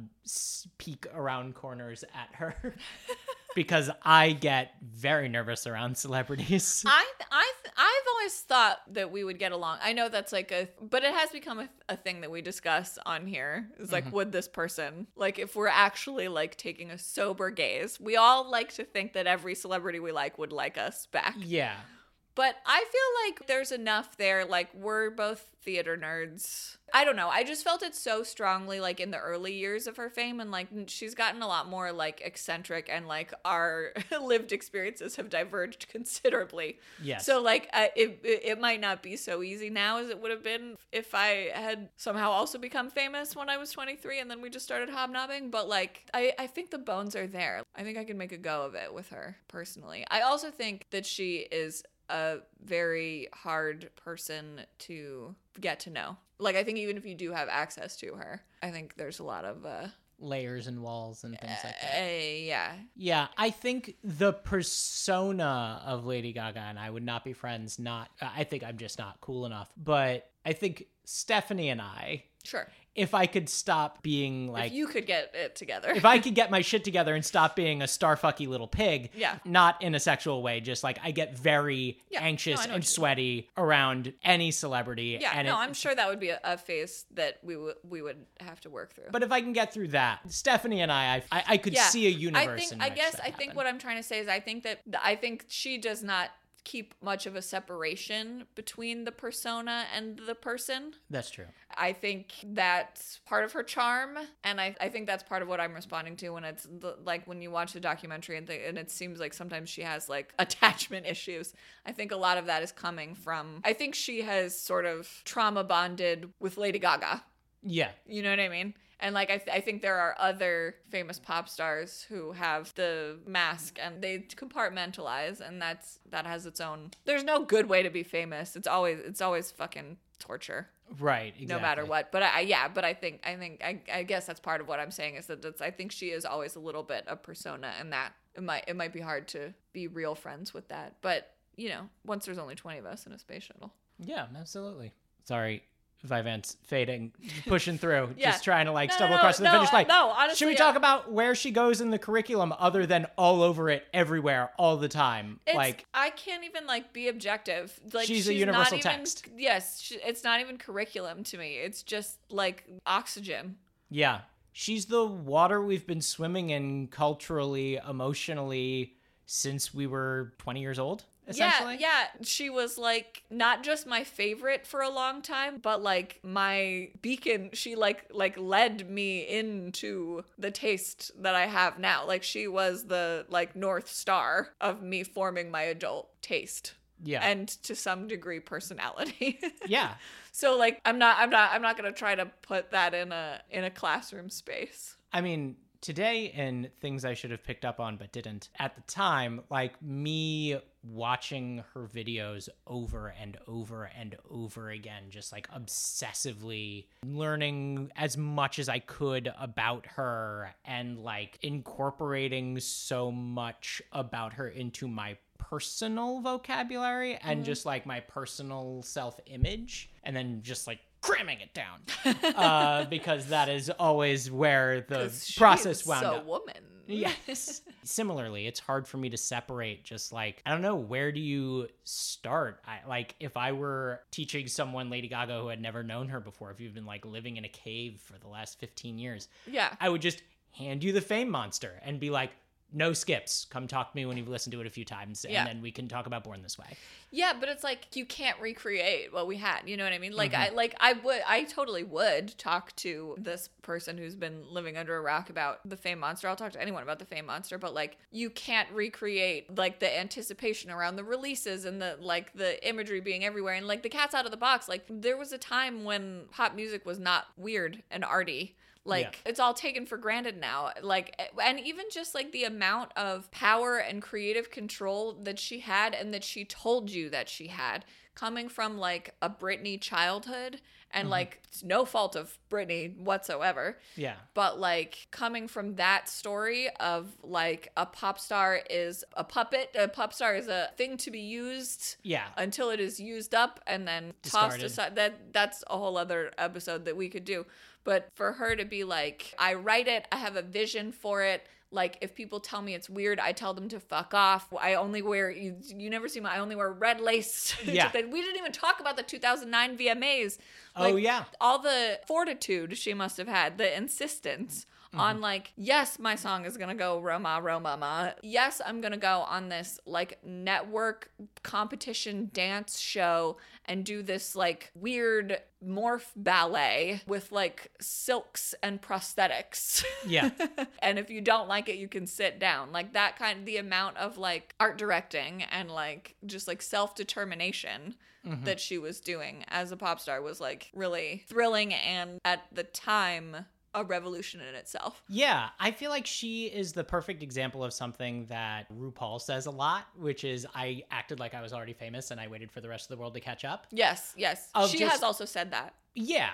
peek around corners at her. (laughs) because I get very nervous around celebrities. (laughs) i i i've always thought that we would get along i know that's like a but it has become a, a thing that we discuss on here is like would this person like if we're actually like taking a sober gaze we all like to think that every celebrity we like would like us back yeah. But i feel like there's enough there like we're both theater nerds i don't know i just felt it so strongly like in the early years of her fame and like she's gotten a lot more like eccentric and like our (laughs) lived experiences have diverged considerably Yes. so like uh, it, it it might not be so easy now as it would have been if I had somehow also become famous when I was 23 and then we just started hobnobbing. But like I I think the bones are there. I think I can make a go of it with her personally. I also think that she is a very hard person to get to know. Like I think even if you do have access to her, I think there's a lot of uh, Layers and walls and things like that. uh yeah Yeah, I think the persona of Lady Gaga and I would not be friends. Not, I think I'm just not cool enough. But I think Stephanie and I, sure if I could stop being like if you could get it together. if I could (laughs) get my shit together and stop being a starfucky little pig, Yeah. not in a sexual way, just like I get very Yeah, anxious know and sweaty around any celebrity. yeah, no, it- I'm sure that would be a, a phase that we would we would have to work through. But if I can get through that, Stephanie and I, I, I could see a universe. I think in I guess I think what I'm trying to say is I think that I think she does not keep much of a separation between the persona and the person. that's true. I think that's part of her charm, and I, I think that's part of what I'm responding to when it's the, like when you watch the documentary and, th- and it seems like sometimes she has like (laughs) attachment issues. I think a lot of that is coming from. I think she has sort of trauma bonded with Lady Gaga. Yeah, You know what I mean? And like I, th- I think there are other famous pop stars who have the mask and they compartmentalize, and that's that has its own. There's no good way to be famous. It's always it's always fucking torture, right. Exactly. no matter what. But I, yeah, but I think I think I, I guess that's part of what I'm saying is that that's, I think she is always a little bit a persona, and that it might it might be hard to be real friends with that. But you know, once there's only 20 of us in a space shuttle. Yeah, absolutely. Sorry, Vyvanse fading, (laughs) pushing through, Yeah. just trying to like No, stumble no, across to the no, finish line. no, honestly, Should we yeah. talk about where she goes in the curriculum other than all over it, everywhere, all the time? It's, like, I can't even like be objective. Like She's she's, a universal not even, text. Yes, she, it's not even curriculum to me. It's just like oxygen. yeah, she's the water we've been swimming in culturally, emotionally since we were 20 years old. Yeah, yeah. She was like not just my favorite for a long time, but like my beacon. She like like led me into the taste that I have now. Like she was the like north star of me forming my adult taste. Yeah. And to some degree personality. (laughs) yeah. So like I'm not I'm not I'm not going to try to put that in a in a classroom space. I mean, today and things I should have picked up on but didn't. At the time, like me watching her videos over and over and over again, just like obsessively learning as much as I could about her and like incorporating so much about her into my personal vocabulary and mm-hmm. just like my personal self image and then just like cramming it down uh, because that is always where the process wound so up. woman. Yes. Similarly, it's hard for me to separate just like I don't know where do you start? I like if I were teaching someone Lady Gaga who had never known her before, if you've been like living in a cave for the last 15 years, yeah. I would just hand you the fame monster and be like no skips. Come talk to me when you've listened to it a few times, and Yeah. then we can talk about Born This Way. Yeah, but it's like you can't recreate what we had. You know what I mean? Like Mm-hmm. I like I would I totally would talk to this person who's been living under a rock about the fame monster. I'll talk to anyone about the fame monster, but like you can't recreate like the anticipation around the releases and the like the imagery being everywhere and like the cat's out of the box. Like there was a time when pop music was not weird and arty. Like Yeah. it's all taken for granted now. Like and even just like the amount of power and creative control that she had and that she told you that she had coming from like a Britney childhood and mm-hmm. like it's no fault of Britney whatsoever. Yeah. But like coming from that story of like a pop star is a puppet, a pop star is a thing to be used Yeah. until it is used up and then tossed aside. That that's a whole other episode that we could do. But for her to be like, I write it, I have a vision for it. Like if people tell me it's weird, I tell them to fuck off. I only wear you. You never see my. I only wear red lace. (laughs) Yeah. we didn't even talk about the 2009 VMAs. Oh, yeah. All the fortitude she must have had, the insistence on Mm-hmm. like, yes, my song is gonna go Roma Roma Ma. Yes, I'm gonna go on this like network competition dance show and do this like weird morph ballet with like silks and prosthetics. Yeah. (laughs) and if you don't like it, you can sit down. Like that kind of the amount of like art directing and like just like self determination Mm-hmm. that she was doing as a pop star was like really thrilling and at the time a revolution in itself. Yeah, I feel like she is the perfect example of something that RuPaul says a lot, which is I acted like I was already famous and I waited for the rest of the world to catch up. Yes, yes. Of she just- has also said that. Yeah.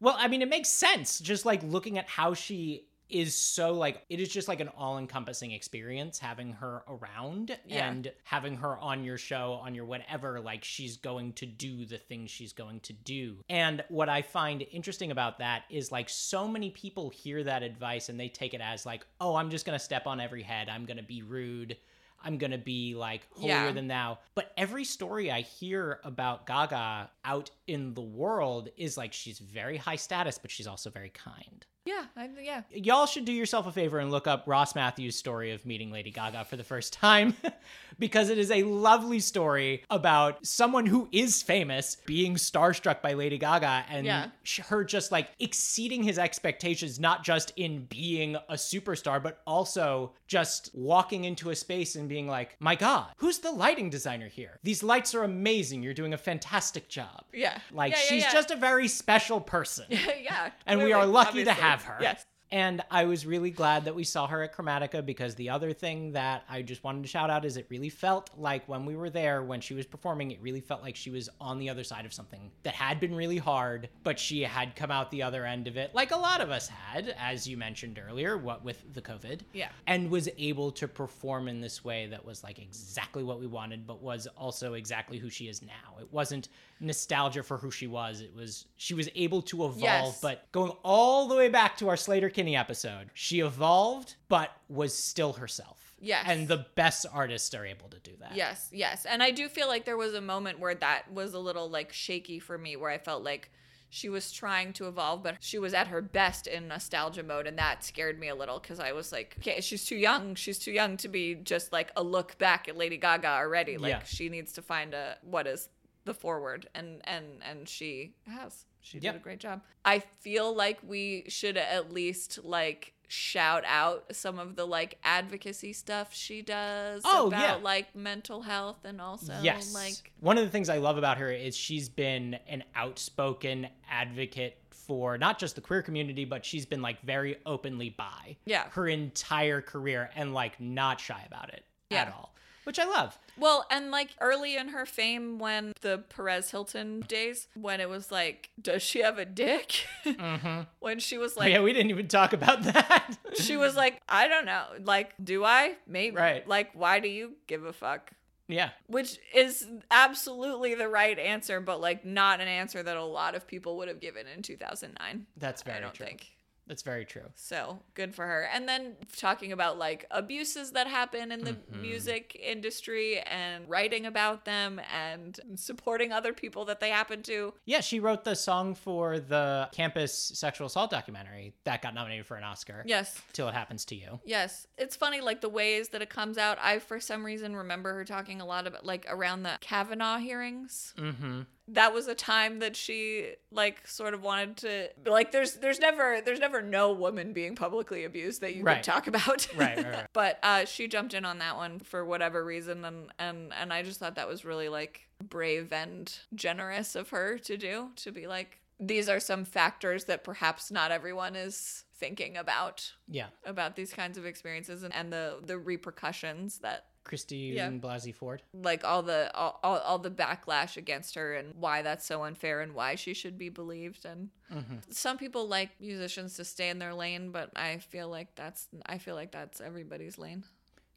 Well, I mean, it makes sense just like looking at how she is so like it is just like an all-encompassing experience having her around Yeah. and having her on your show on your whatever like she's going to do the things she's going to do and what i find interesting about that is like so many people hear that advice and they take it as like oh i'm just gonna step on every head i'm gonna be rude I'm gonna be like holier Yeah. than thou. But every story I hear about Gaga out in the world is like she's very high status, but she's also very kind. Yeah, I, yeah. Y'all should do yourself a favor and look up Ross Mathews' story of meeting Lady Gaga for the first time (laughs) because it is a lovely story about someone who is famous being starstruck by Lady Gaga and Yeah. her just like exceeding his expectations, not just in being a superstar, but also just walking into a space and being like, my God, who's the lighting designer here? These lights are amazing. You're doing a fantastic job. Yeah. Like, Yeah, yeah, she's just a very special person. (laughs) yeah. And we are lucky to obviously. Have her. Yes. And I was really glad that we saw her at Chromatica because the other thing that I just wanted to shout out is it really felt like when we were there, when she was performing, it really felt like she was on the other side of something that had been really hard, but she had come out the other end of it, like a lot of us had, as you mentioned earlier, what with the COVID. Yeah. And was able to perform in this way that was like exactly what we wanted, but was also exactly who she is now. It wasn't nostalgia for who she was. It was she was able to evolve, Yes. but going all the way back to our Sleater Kinney episode, she evolved, but was still herself. Yes. And the best artists are able to do that. Yes, yes. And I do feel like there was a moment where that was a little like shaky for me where I felt like she was trying to evolve, but she was at her best in nostalgia mode, and that scared me a little because I was like, okay, she's too young. She's too young to be just like a look back at Lady Gaga already. Like Yeah. she needs to find a what is the forward, and and and she has. She did a great job. I feel like we should at least like shout out some of the like advocacy stuff she does Oh, about yeah. like mental health and also Yes. like one of the things I love about her is she's been an outspoken advocate for not just the queer community, but she's been like very openly bi. Yeah. Her entire career and like not shy about it at all. Which I love. well and like early in her fame when the Perez Hilton days when it was like does she have a dick Mm-hmm. (laughs) when she was Oh, like yeah, we didn't even talk about that. (laughs) she was like I don't know like do I maybe Right. like why do you give a fuck yeah. which is absolutely the right answer but like not an answer that a lot of people would have given in 2009 That's very I don't true. think That's very true. So good for her. And then talking about like abuses that happen in the Mhm. music industry and writing about them and supporting other people that they happen to. Yeah, she wrote the song for the campus sexual assault documentary that got nominated for an Oscar. Yes. Till it happens to you. Yes. It's funny, like the ways that it comes out. I, for some reason, remember her talking a lot about like around the Kavanaugh hearings. Mm-hmm. That was a time that she like sort of wanted to like there's there's never there's never no woman being publicly abused that you Right. could talk about. Right, right, right. (laughs) but uh, she jumped in on that one for whatever reason, and and and I just thought that was really like brave and generous of her to do. To be like, these are some factors that perhaps not everyone is thinking about Yeah. about these kinds of experiences and, and the the repercussions that Christine Yeah. Blasey Ford. like all the all, all, all the backlash against her and why that's so unfair and why she should be believed and Mm-hmm. some people like musicians to stay in their lane but i feel like that's i feel like that's everybody's lane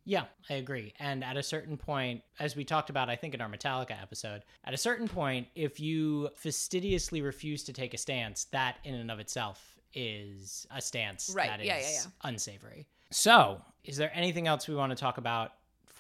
Yeah, I agree. And at a certain point, as we talked about, I think in our Metallica episode, at a certain point, if you fastidiously refuse to take a stance, that in and of itself is a stance Right. that is Yeah, yeah, yeah. unsavory. So, is there anything else we want to talk about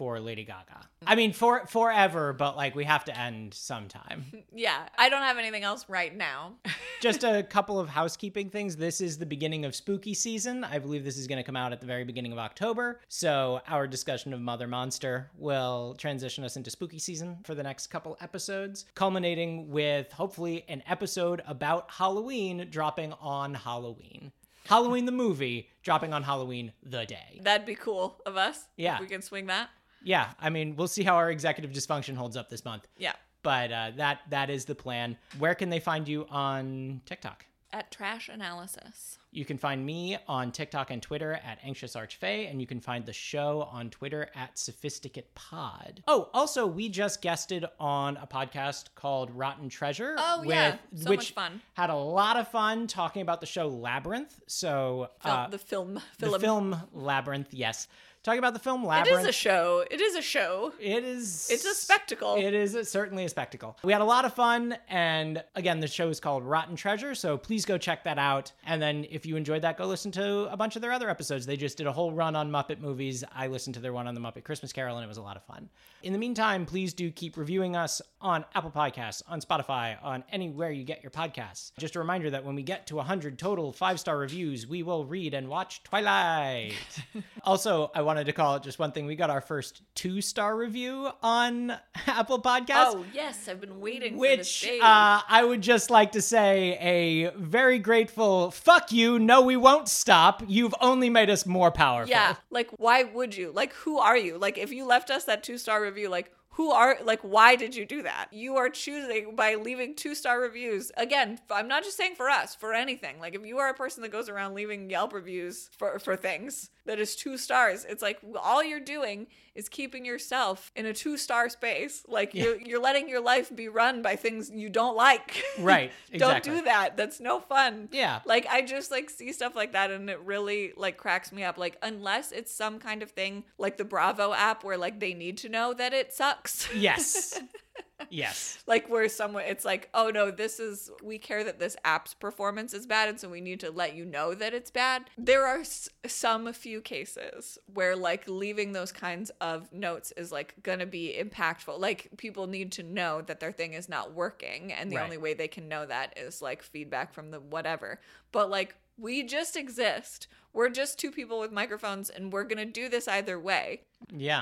for Lady Gaga? I mean, for forever, but like we have to end sometime. (laughs) yeah i don't have anything else right now (laughs) Just a couple of housekeeping things. This is the beginning of spooky season. I believe this is going to come out at the very beginning of October. So, our discussion of Mother Monster will transition us into spooky season for the next couple episodes, culminating with hopefully an episode about Halloween dropping on Halloween. Halloween the movie dropping on Halloween the day. that'd be cool of us Yeah. if we can swing that Yeah, I mean, we'll see how our executive dysfunction holds up this month. yeah But uh, that that is the plan. Where can they find you on TikTok? at trash analysis You can find me on TikTok and Twitter at Anxious Archfey, and you can find the show on Twitter at Sophisticate Pod. Oh, also, we just guested on a podcast called Rotten Treasure. Oh, yeah. So which much fun. Had a lot of fun talking about the show Labyrinth. So, Fil- uh, the film, the film. film Labyrinth, yes. Talking about the film Labyrinth. It is a show. It is a show. It is. It's a spectacle. It is a- certainly a spectacle. We had a lot of fun, and again, the show is called Rotten Treasure, so please go check that out. And then, if you enjoyed that, go listen to a bunch of their other episodes. They just did a whole run on Muppet movies. I listened to their one on the Muppet Christmas Carol, and it was a lot of fun. In the meantime, please do keep reviewing us on Apple Podcasts, on Spotify, on anywhere you get your podcasts. Just a reminder that when we get to 100 total five star reviews, we will read and watch Twilight. (laughs) also, I wanted to call it just one thing. We got our first two star review on (laughs) Apple Podcasts. Oh yes, I've been waiting for this Which uh, I would just like to say a very grateful fuck you. No, we won't stop. You've only made us more powerful. yeah, like why would you? Like who are you? Like if you left us that two star review, like who are like why did you do that? You are choosing by leaving two star reviews. Again, I'm not just saying for us, for anything. Like if you are a person that goes around leaving Yelp reviews for for things that is two stars, it's like all you're doing is keeping yourself in a two star space. Like you're you're letting your life be run by things you don't like. (laughs) Right, Exactly. don't do that. That's no fun. Yeah. Like I just like see stuff like that and it really like cracks me up. Like unless it's some kind of thing like the Bravo app where like they need to know that it sucks. Yes. (laughs) yes. (laughs) like where someone it's like, "Oh no, this is we care that this app's performance is bad and so we need to let you know that it's bad." There are s- some few cases where like leaving those kinds of notes is like going to be impactful. Like people need to know that their thing is not working and the Right. only way they can know that is like feedback from the whatever. But like we just exist. We're just two people with microphones and we're going to do this either way. Yeah.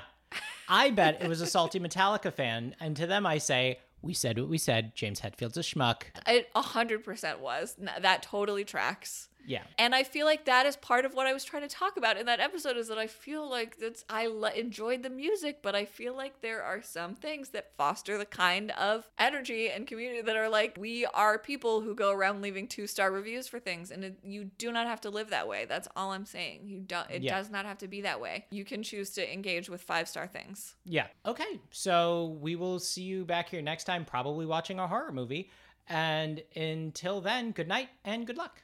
I bet it was a salty Metallica fan, and to them I say, we said what we said. James Hetfield's a schmuck. It 100% was. That totally tracks. Yeah. And I feel like that is part of what I was trying to talk about in that episode is that I feel like that's I enjoyed the music, but I feel like there are some things that foster the kind of energy and community that are like we are people who go around leaving two star reviews for things, and it, you do not have to live that way. That's all I'm saying. You don't. It Yeah. does not have to be that way. You can choose to engage with five star things. Yeah. Okay. So we will see you back here next time, probably watching a horror movie. And until then, good night and good luck.